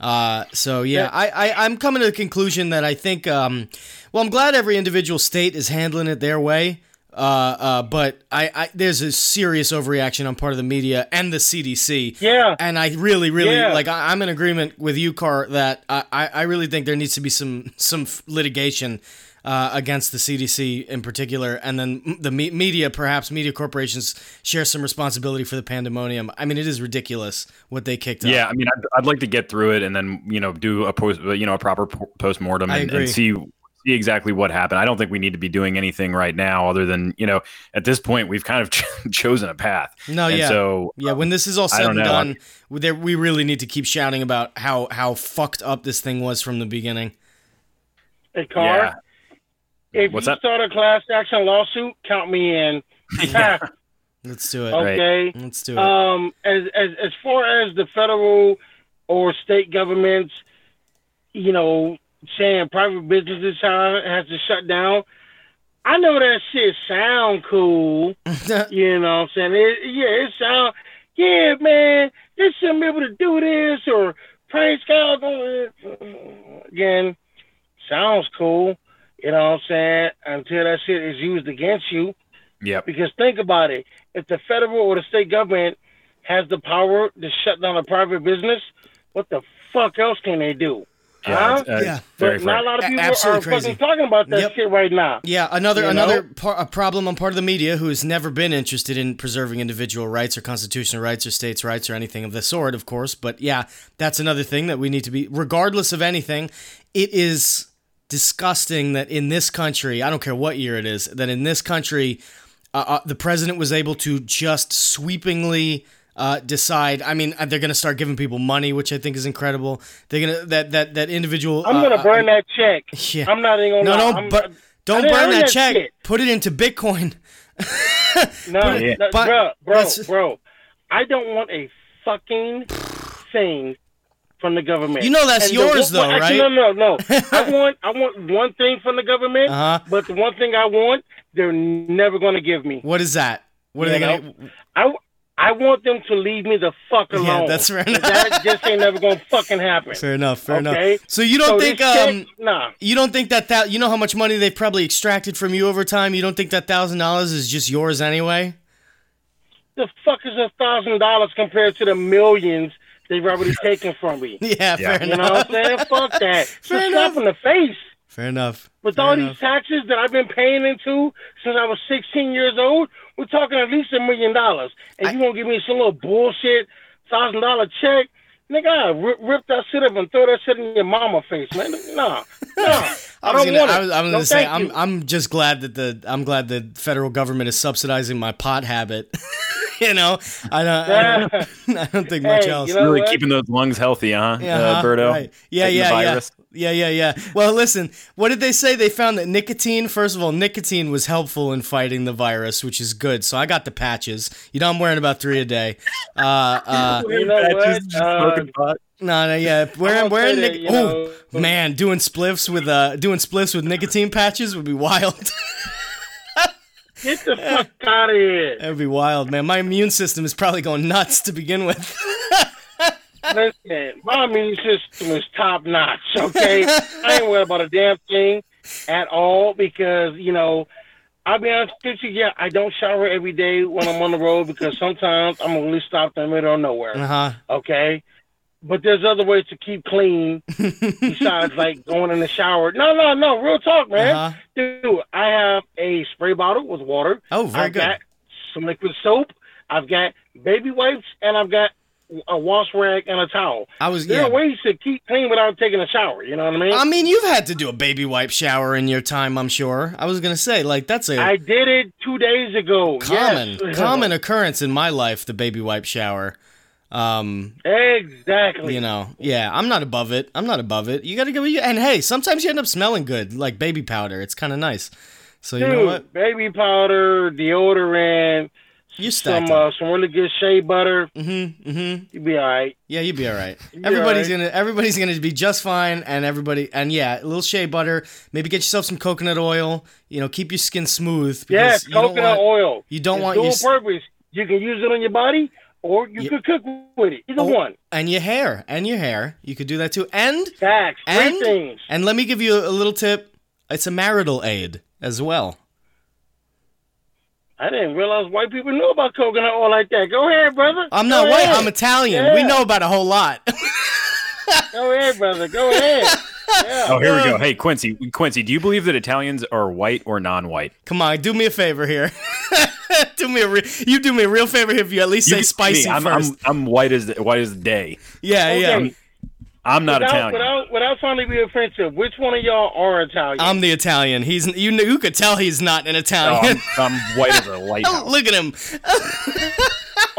Speaker 3: Uh, so yeah,
Speaker 4: Yeah.
Speaker 3: I, I I'm coming to the conclusion that I think, um, well, I'm glad every individual state is handling it their way. Uh, uh, but I, I there's a serious overreaction on part of the media and the CDC.
Speaker 4: Yeah.
Speaker 3: And I really, really
Speaker 4: Yeah.
Speaker 3: like. I, I'm in agreement with you, Car, that I, I I really think there needs to be some some litigation uh, against the CDC in particular, and then the me- media, perhaps media corporations, share some responsibility for the pandemonium. I mean, it is ridiculous what they kicked up.
Speaker 2: Yeah, I mean, I'd, I'd like to get through it and then you know do a post, you know, a proper post mortem and, and see see exactly what happened. I don't think we need to be doing anything right now other than you know at this point we've kind of chosen a path.
Speaker 3: No,
Speaker 2: and
Speaker 3: yeah.
Speaker 2: so
Speaker 3: Yeah, when this is all said and
Speaker 2: know.
Speaker 3: done, we- there, we really need to keep shouting about how how fucked up this thing was from the beginning.
Speaker 4: A car.
Speaker 2: yeah,
Speaker 4: If
Speaker 2: What's
Speaker 4: you
Speaker 2: that?
Speaker 4: start a class action lawsuit, count me in.
Speaker 3: Let's do it.
Speaker 4: okay.
Speaker 3: Let's do it.
Speaker 4: Um, as as as far as the federal or state governments, you know, saying private businesses ha- has to shut down, I know that shit sound cool. You know what I'm saying? It, yeah, it sound, yeah, man, they shouldn't be able to do this or praise God. Again, sounds cool. You know what I'm saying? Until that shit is used against you.
Speaker 2: Yep.
Speaker 4: Because think about it. If the federal or the state government has the power to shut down a private business, what the fuck else can they do?
Speaker 2: Yeah. Uh,
Speaker 3: Yeah.
Speaker 2: Very
Speaker 4: But not a lot of people
Speaker 3: absolutely
Speaker 4: are
Speaker 3: crazy.
Speaker 4: fucking talking about that
Speaker 3: Yep.
Speaker 4: shit right now.
Speaker 3: Yeah, another
Speaker 4: You
Speaker 3: another par- a problem on part of the media who has never been interested in preserving individual rights or constitutional rights or states' rights or anything of the sort, of course. But yeah, that's another thing that we need to be, regardless of anything. It is disgusting that in this country, I don't care what year it is, that in this country, uh, uh, the president was able to just sweepingly. Uh, decide. I mean, they're gonna start giving people money, which I think is incredible. They're gonna that that that individual.
Speaker 4: I'm
Speaker 3: uh,
Speaker 4: gonna
Speaker 3: uh,
Speaker 4: burn that check.
Speaker 3: Yeah.
Speaker 4: I'm not even gonna lie.
Speaker 3: no, don't
Speaker 4: didn't
Speaker 3: burn that
Speaker 4: that
Speaker 3: check.
Speaker 4: shit.
Speaker 3: Put it into Bitcoin.
Speaker 4: No,
Speaker 2: Yeah.
Speaker 4: no,
Speaker 3: But
Speaker 4: bro, bro, bro. I don't want a fucking thing from the government.
Speaker 3: You know that's
Speaker 4: And
Speaker 3: yours,
Speaker 4: one-
Speaker 3: though,
Speaker 4: actually,
Speaker 3: right?
Speaker 4: No, no, no. I want, I want one thing from the government,
Speaker 3: Uh-huh.
Speaker 4: but the one thing I want, they're never gonna give me.
Speaker 3: What is that? What are
Speaker 4: You
Speaker 3: they
Speaker 4: know?
Speaker 3: gonna?
Speaker 4: I, I want them to leave me the fuck alone.
Speaker 3: Yeah, that's fair enough.
Speaker 4: That just ain't never gonna fucking happen.
Speaker 3: Fair enough. Fair
Speaker 4: Okay.
Speaker 3: enough. So you don't
Speaker 4: So
Speaker 3: think
Speaker 4: this check-
Speaker 3: um
Speaker 4: nah.
Speaker 3: you don't think that that you know how much money they've probably extracted from you over time? You don't think that thousand dollars is just yours anyway?
Speaker 4: The fuck is a thousand dollars compared to the millions they've already taken from me?
Speaker 3: Yeah.
Speaker 2: Yeah.
Speaker 3: Fair
Speaker 4: You know what I'm saying? Fuck that. It's a
Speaker 3: Fair
Speaker 4: slap
Speaker 3: enough.
Speaker 4: in the face.
Speaker 3: Fair enough.
Speaker 4: With
Speaker 3: Fair
Speaker 4: all
Speaker 3: enough.
Speaker 4: these taxes that I've been paying into since I was 16 years old, we're talking at least a million dollars. And you gonna give me some little bullshit thousand dollar check? Nigga, I rip, rip that shit up and throw that shit in your mama face, man. Nah, nah. I,
Speaker 3: I was
Speaker 4: don't
Speaker 3: gonna,
Speaker 4: want
Speaker 3: I
Speaker 4: it.
Speaker 3: was, I was
Speaker 4: No,
Speaker 3: gonna say,
Speaker 4: thank
Speaker 3: I'm. I'm just glad that the, I'm glad the federal government is subsidizing my pot habit. you know, I don't, I don't, I don't think much
Speaker 4: Hey,
Speaker 3: else.
Speaker 4: you know
Speaker 2: really
Speaker 4: what?
Speaker 2: keeping those lungs healthy, huh,
Speaker 3: Yeah,
Speaker 2: uh,
Speaker 3: huh?
Speaker 2: Berto?
Speaker 3: Right. Yeah,
Speaker 2: Taking
Speaker 3: yeah, yeah. Yeah, yeah, yeah. Well, listen, what did they say? They found that nicotine, first of all, nicotine was helpful in fighting the virus, which is good. So I got the patches. You know, I'm wearing about three a day. Uh, uh,
Speaker 4: You know what? Uh,
Speaker 2: Smoking pot.
Speaker 3: No, no, yeah. Wearing, wearing nic-
Speaker 4: you
Speaker 3: oh,
Speaker 4: know-
Speaker 3: man, doing spliffs with, uh, doing spliffs with nicotine patches would be wild.
Speaker 4: Get the fuck out of here.
Speaker 3: That would be wild, man. My immune system is probably going nuts to begin with.
Speaker 4: Listen, my immune system is top notch, okay? I ain't worried about a damn thing at all because, you know, I'll be honest with you, yeah, I don't shower every day when I'm on the road because sometimes I'm gonna really stop in the middle of nowhere.
Speaker 3: Uh huh.
Speaker 4: Okay? But there's other ways to keep clean besides like going in the shower. No, no, no, real talk, man.
Speaker 3: Uh-huh.
Speaker 4: Dude, I have a spray bottle with water.
Speaker 3: Oh, very
Speaker 4: I've
Speaker 3: good.
Speaker 4: got some liquid soap. I've got baby wipes, and I've got a wash rag and a towel.
Speaker 3: I was,
Speaker 4: There
Speaker 3: yeah.
Speaker 4: are ways to keep clean without taking a shower. You know what I mean?
Speaker 3: I mean, you've had to do a baby wipe shower in your time, I'm sure. I was gonna say, like, that's a
Speaker 4: I did it two days ago.
Speaker 3: common,
Speaker 4: Yes.
Speaker 3: common occurrence in my life. The baby wipe shower. Um,
Speaker 4: exactly.
Speaker 3: you know, yeah, I'm not above it. I'm not above it. You gotta go. And hey, sometimes you end up smelling good, like baby powder. It's kind of nice. So you
Speaker 4: Dude,
Speaker 3: know what?
Speaker 4: baby powder, deodorant,
Speaker 3: You stacked
Speaker 4: some uh, some really good shea butter.
Speaker 3: Mm-hmm. Mm-hmm.
Speaker 4: You'd be all right.
Speaker 3: Yeah, you'd be all right.
Speaker 4: be
Speaker 3: Everybody's
Speaker 4: all right.
Speaker 3: gonna everybody's gonna be just fine, and everybody and yeah, a little shea butter. Maybe get yourself some coconut oil. You know, keep your skin smooth.
Speaker 4: Yes,
Speaker 3: you don't
Speaker 4: coconut
Speaker 3: want-
Speaker 4: oil.
Speaker 3: you don't
Speaker 4: it's
Speaker 3: want
Speaker 4: dual
Speaker 3: your
Speaker 4: purpose. You can use it on your body, or you
Speaker 3: Yeah.
Speaker 4: could cook with it. Either
Speaker 3: Oh,
Speaker 4: one.
Speaker 3: and your hair and your hair. You could do that too. And
Speaker 4: Facts. Great
Speaker 3: and
Speaker 4: things.
Speaker 3: and let me give you a, a little tip. It's a marital aid as well.
Speaker 4: I didn't realize white people knew about coconut oil like that. Go ahead, brother.
Speaker 3: I'm
Speaker 4: Go
Speaker 3: not white.
Speaker 4: ahead.
Speaker 3: I'm Italian. We know about a whole lot.
Speaker 4: Go ahead, brother. Go ahead. Yeah.
Speaker 2: Oh, here we go. Hey, Quincy. Quincy, do you believe that Italians are white or non-white?
Speaker 3: Come on, do me a favor here. do me a re- you do me a real favor if you at least
Speaker 2: You
Speaker 3: say spicy
Speaker 2: me, I'm,
Speaker 3: 1st
Speaker 2: I'm, I'm white as the, white as the day.
Speaker 3: yeah, yeah.
Speaker 4: Okay.
Speaker 2: I'm not
Speaker 4: without,
Speaker 2: Italian.
Speaker 4: without without trying to be offensive, which one of y'all are Italian?
Speaker 3: I'm the Italian. He's you. kn- You could tell he's not an
Speaker 2: Oh,
Speaker 3: Italian.
Speaker 2: I'm, I'm white as a lighthouse.
Speaker 3: Look at him.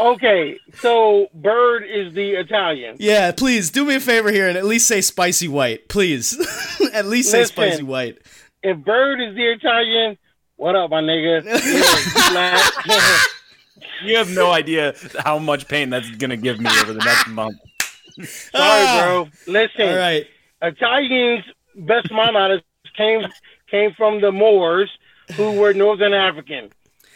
Speaker 4: okay, so Bird is the Italian.
Speaker 3: Yeah, please do me a favor here and at least say spicy white, please. at least say spicy white.
Speaker 4: If Bird is the Italian, what up, my nigga?
Speaker 2: You have no idea how much pain that's gonna give me over the next month.
Speaker 4: Sorry, bro. Listen,
Speaker 3: Ah. All right.
Speaker 4: Italians, best of my knowledge, came came from the Moors who were Northern African.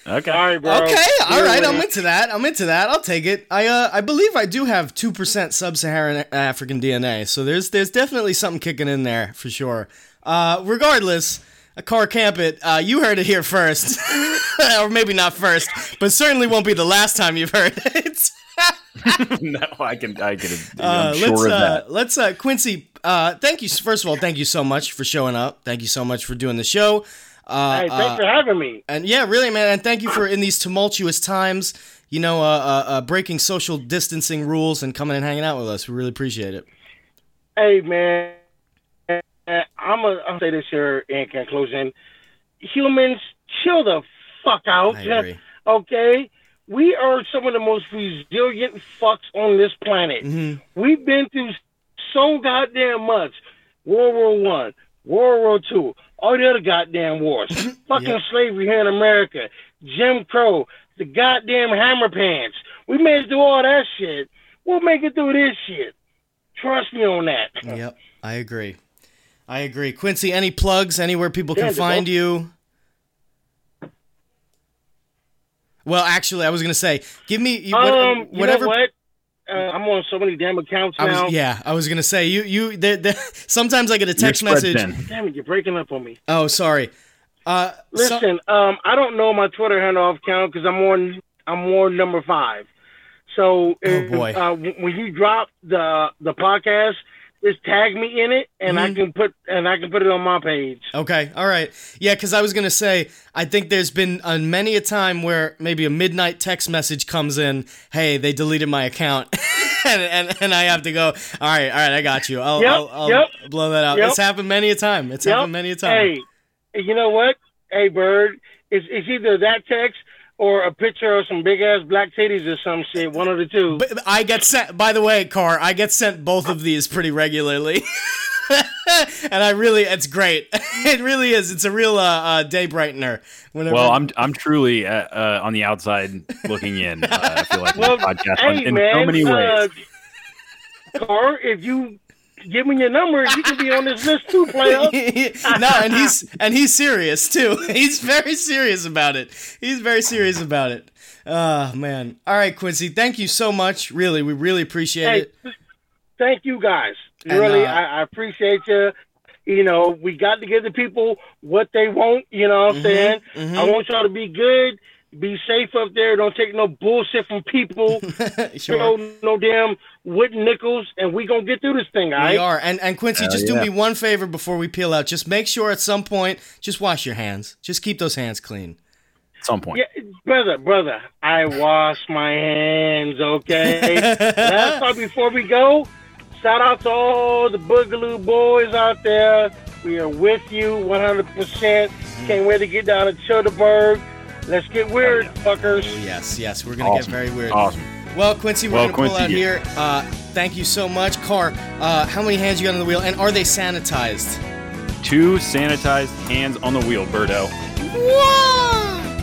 Speaker 2: Okay.
Speaker 4: Sorry, bro.
Speaker 3: Okay, all
Speaker 4: You're
Speaker 3: right. I'm into that. I'm into that. I'll take it. I uh, I believe I do have two percent sub-Saharan African DNA, so there's there's definitely something kicking in there for sure. Uh, regardless, car camp it. Uh, you heard it here first, or maybe not first, but certainly won't be the last time you've heard it.
Speaker 2: no, I can. I can.
Speaker 3: Uh,
Speaker 2: I'm sure
Speaker 3: let's
Speaker 2: of
Speaker 3: uh,
Speaker 2: that.
Speaker 3: let's uh, Quincy. Uh, thank you. First of all, thank you so much for showing up. Thank you so much for doing the show. Uh,
Speaker 4: Hey, thanks
Speaker 3: uh,
Speaker 4: for having me.
Speaker 3: and yeah, really, man, and thank you for in these tumultuous times, you know, uh, uh, uh, breaking social distancing rules and coming and hanging out with us. We really appreciate it.
Speaker 4: Hey, man. I'm gonna I'll say this here in conclusion. Humans, chill the fuck out. Okay? We are some of the most resilient fucks on this planet.
Speaker 3: Mm-hmm.
Speaker 4: We've been through so goddamn much. World War One, World War Two, all the other goddamn wars. Fucking
Speaker 3: Yep.
Speaker 4: slavery here in America, Jim Crow, the goddamn hammer pants. We made it through all that shit. We'll make it through this shit. Trust me on that.
Speaker 3: Yep, I agree. I agree. Quincy, any plugs anywhere people can
Speaker 4: Yeah,
Speaker 3: find
Speaker 4: Devon.
Speaker 3: you? Well, actually, I was gonna say, give me you, what-
Speaker 4: Um, you
Speaker 3: whatever.
Speaker 4: know what? Uh, I'm on so many damn accounts
Speaker 3: I
Speaker 4: now.
Speaker 3: was, yeah, I was gonna say you you. The, the, sometimes I get a
Speaker 2: You're
Speaker 3: text message.
Speaker 2: thin.
Speaker 4: Damn it, you're breaking up on me.
Speaker 3: Oh, sorry. Uh, so-
Speaker 4: Listen, um, I don't know my Twitter handle off count because I'm on I'm on number five. So if,
Speaker 3: Oh, boy.
Speaker 4: Uh, when you drop the the podcast, just tag me in it, and I
Speaker 3: Mhm.
Speaker 4: can put and I can put it on my page.
Speaker 3: Okay, all right. Yeah, because I was going to say, I think there's been uh, many a time where maybe a midnight text message comes in, hey, they deleted my account. and, and, and I have to go, all right, all right, I got you. I'll,
Speaker 4: Yep,
Speaker 3: I'll, I'll
Speaker 4: yep,
Speaker 3: blow that out.
Speaker 4: yep.
Speaker 3: It's happened many a time. It's happened many a time.
Speaker 4: Hey, you know what? Hey, Bird, it's, it's either that text or a picture of some big ass black titties or some shit. One of the two.
Speaker 3: But I get sent, by the way, Car, I get sent both of these pretty regularly. and I really, it's great. it really is. It's a real uh, uh, day brightener. Whenever,
Speaker 2: Well, I'm I'm truly uh, uh, on the outside looking in. Uh, I feel like
Speaker 4: well,
Speaker 2: podcast
Speaker 4: hey,
Speaker 2: in
Speaker 4: man,
Speaker 2: so many ways.
Speaker 4: Uh, Car, if you give me your number, you can be on this list too, player.
Speaker 3: no, and he's and he's serious too. He's very serious about it. He's very serious about it. Oh man. All right, Quincy. Thank you so much. Really, we really appreciate
Speaker 4: hey,
Speaker 3: it.
Speaker 4: thank you guys.
Speaker 3: And,
Speaker 4: really,
Speaker 3: uh,
Speaker 4: I, I appreciate you. You know, we got to give the people what they want. You know what I'm saying?
Speaker 3: mhm.
Speaker 4: I want y'all to be good, be safe up there. Don't take no bullshit from people.
Speaker 3: sure.
Speaker 4: no, no damn wooden nickels, and we gonna get through this thing, all
Speaker 3: We
Speaker 4: right?
Speaker 3: are. And and Quincy,
Speaker 2: Hell
Speaker 3: just do me one favor before we peel out. Just make sure at some point, just wash your hands. Just keep those hands clean.
Speaker 2: At some point.
Speaker 4: Yeah, brother, brother, I wash my hands, okay? Last time before we go, shout out to all the Boogaloo boys out there. We are with you 100%. Mm-hmm. Can't wait to get down to Childeberg. Let's get weird, fuckers.
Speaker 3: Yes, yes, we're gonna
Speaker 2: Awesome.
Speaker 3: get very weird.
Speaker 2: Awesome.
Speaker 3: Well, Quincy, we're
Speaker 2: Well,
Speaker 3: gonna pull out
Speaker 2: you-
Speaker 3: here. Uh, thank you so much, Car. Uh, how many hands you got on the wheel, and are they sanitized?
Speaker 2: Two sanitized hands on the wheel, Birdo.
Speaker 3: Whoa!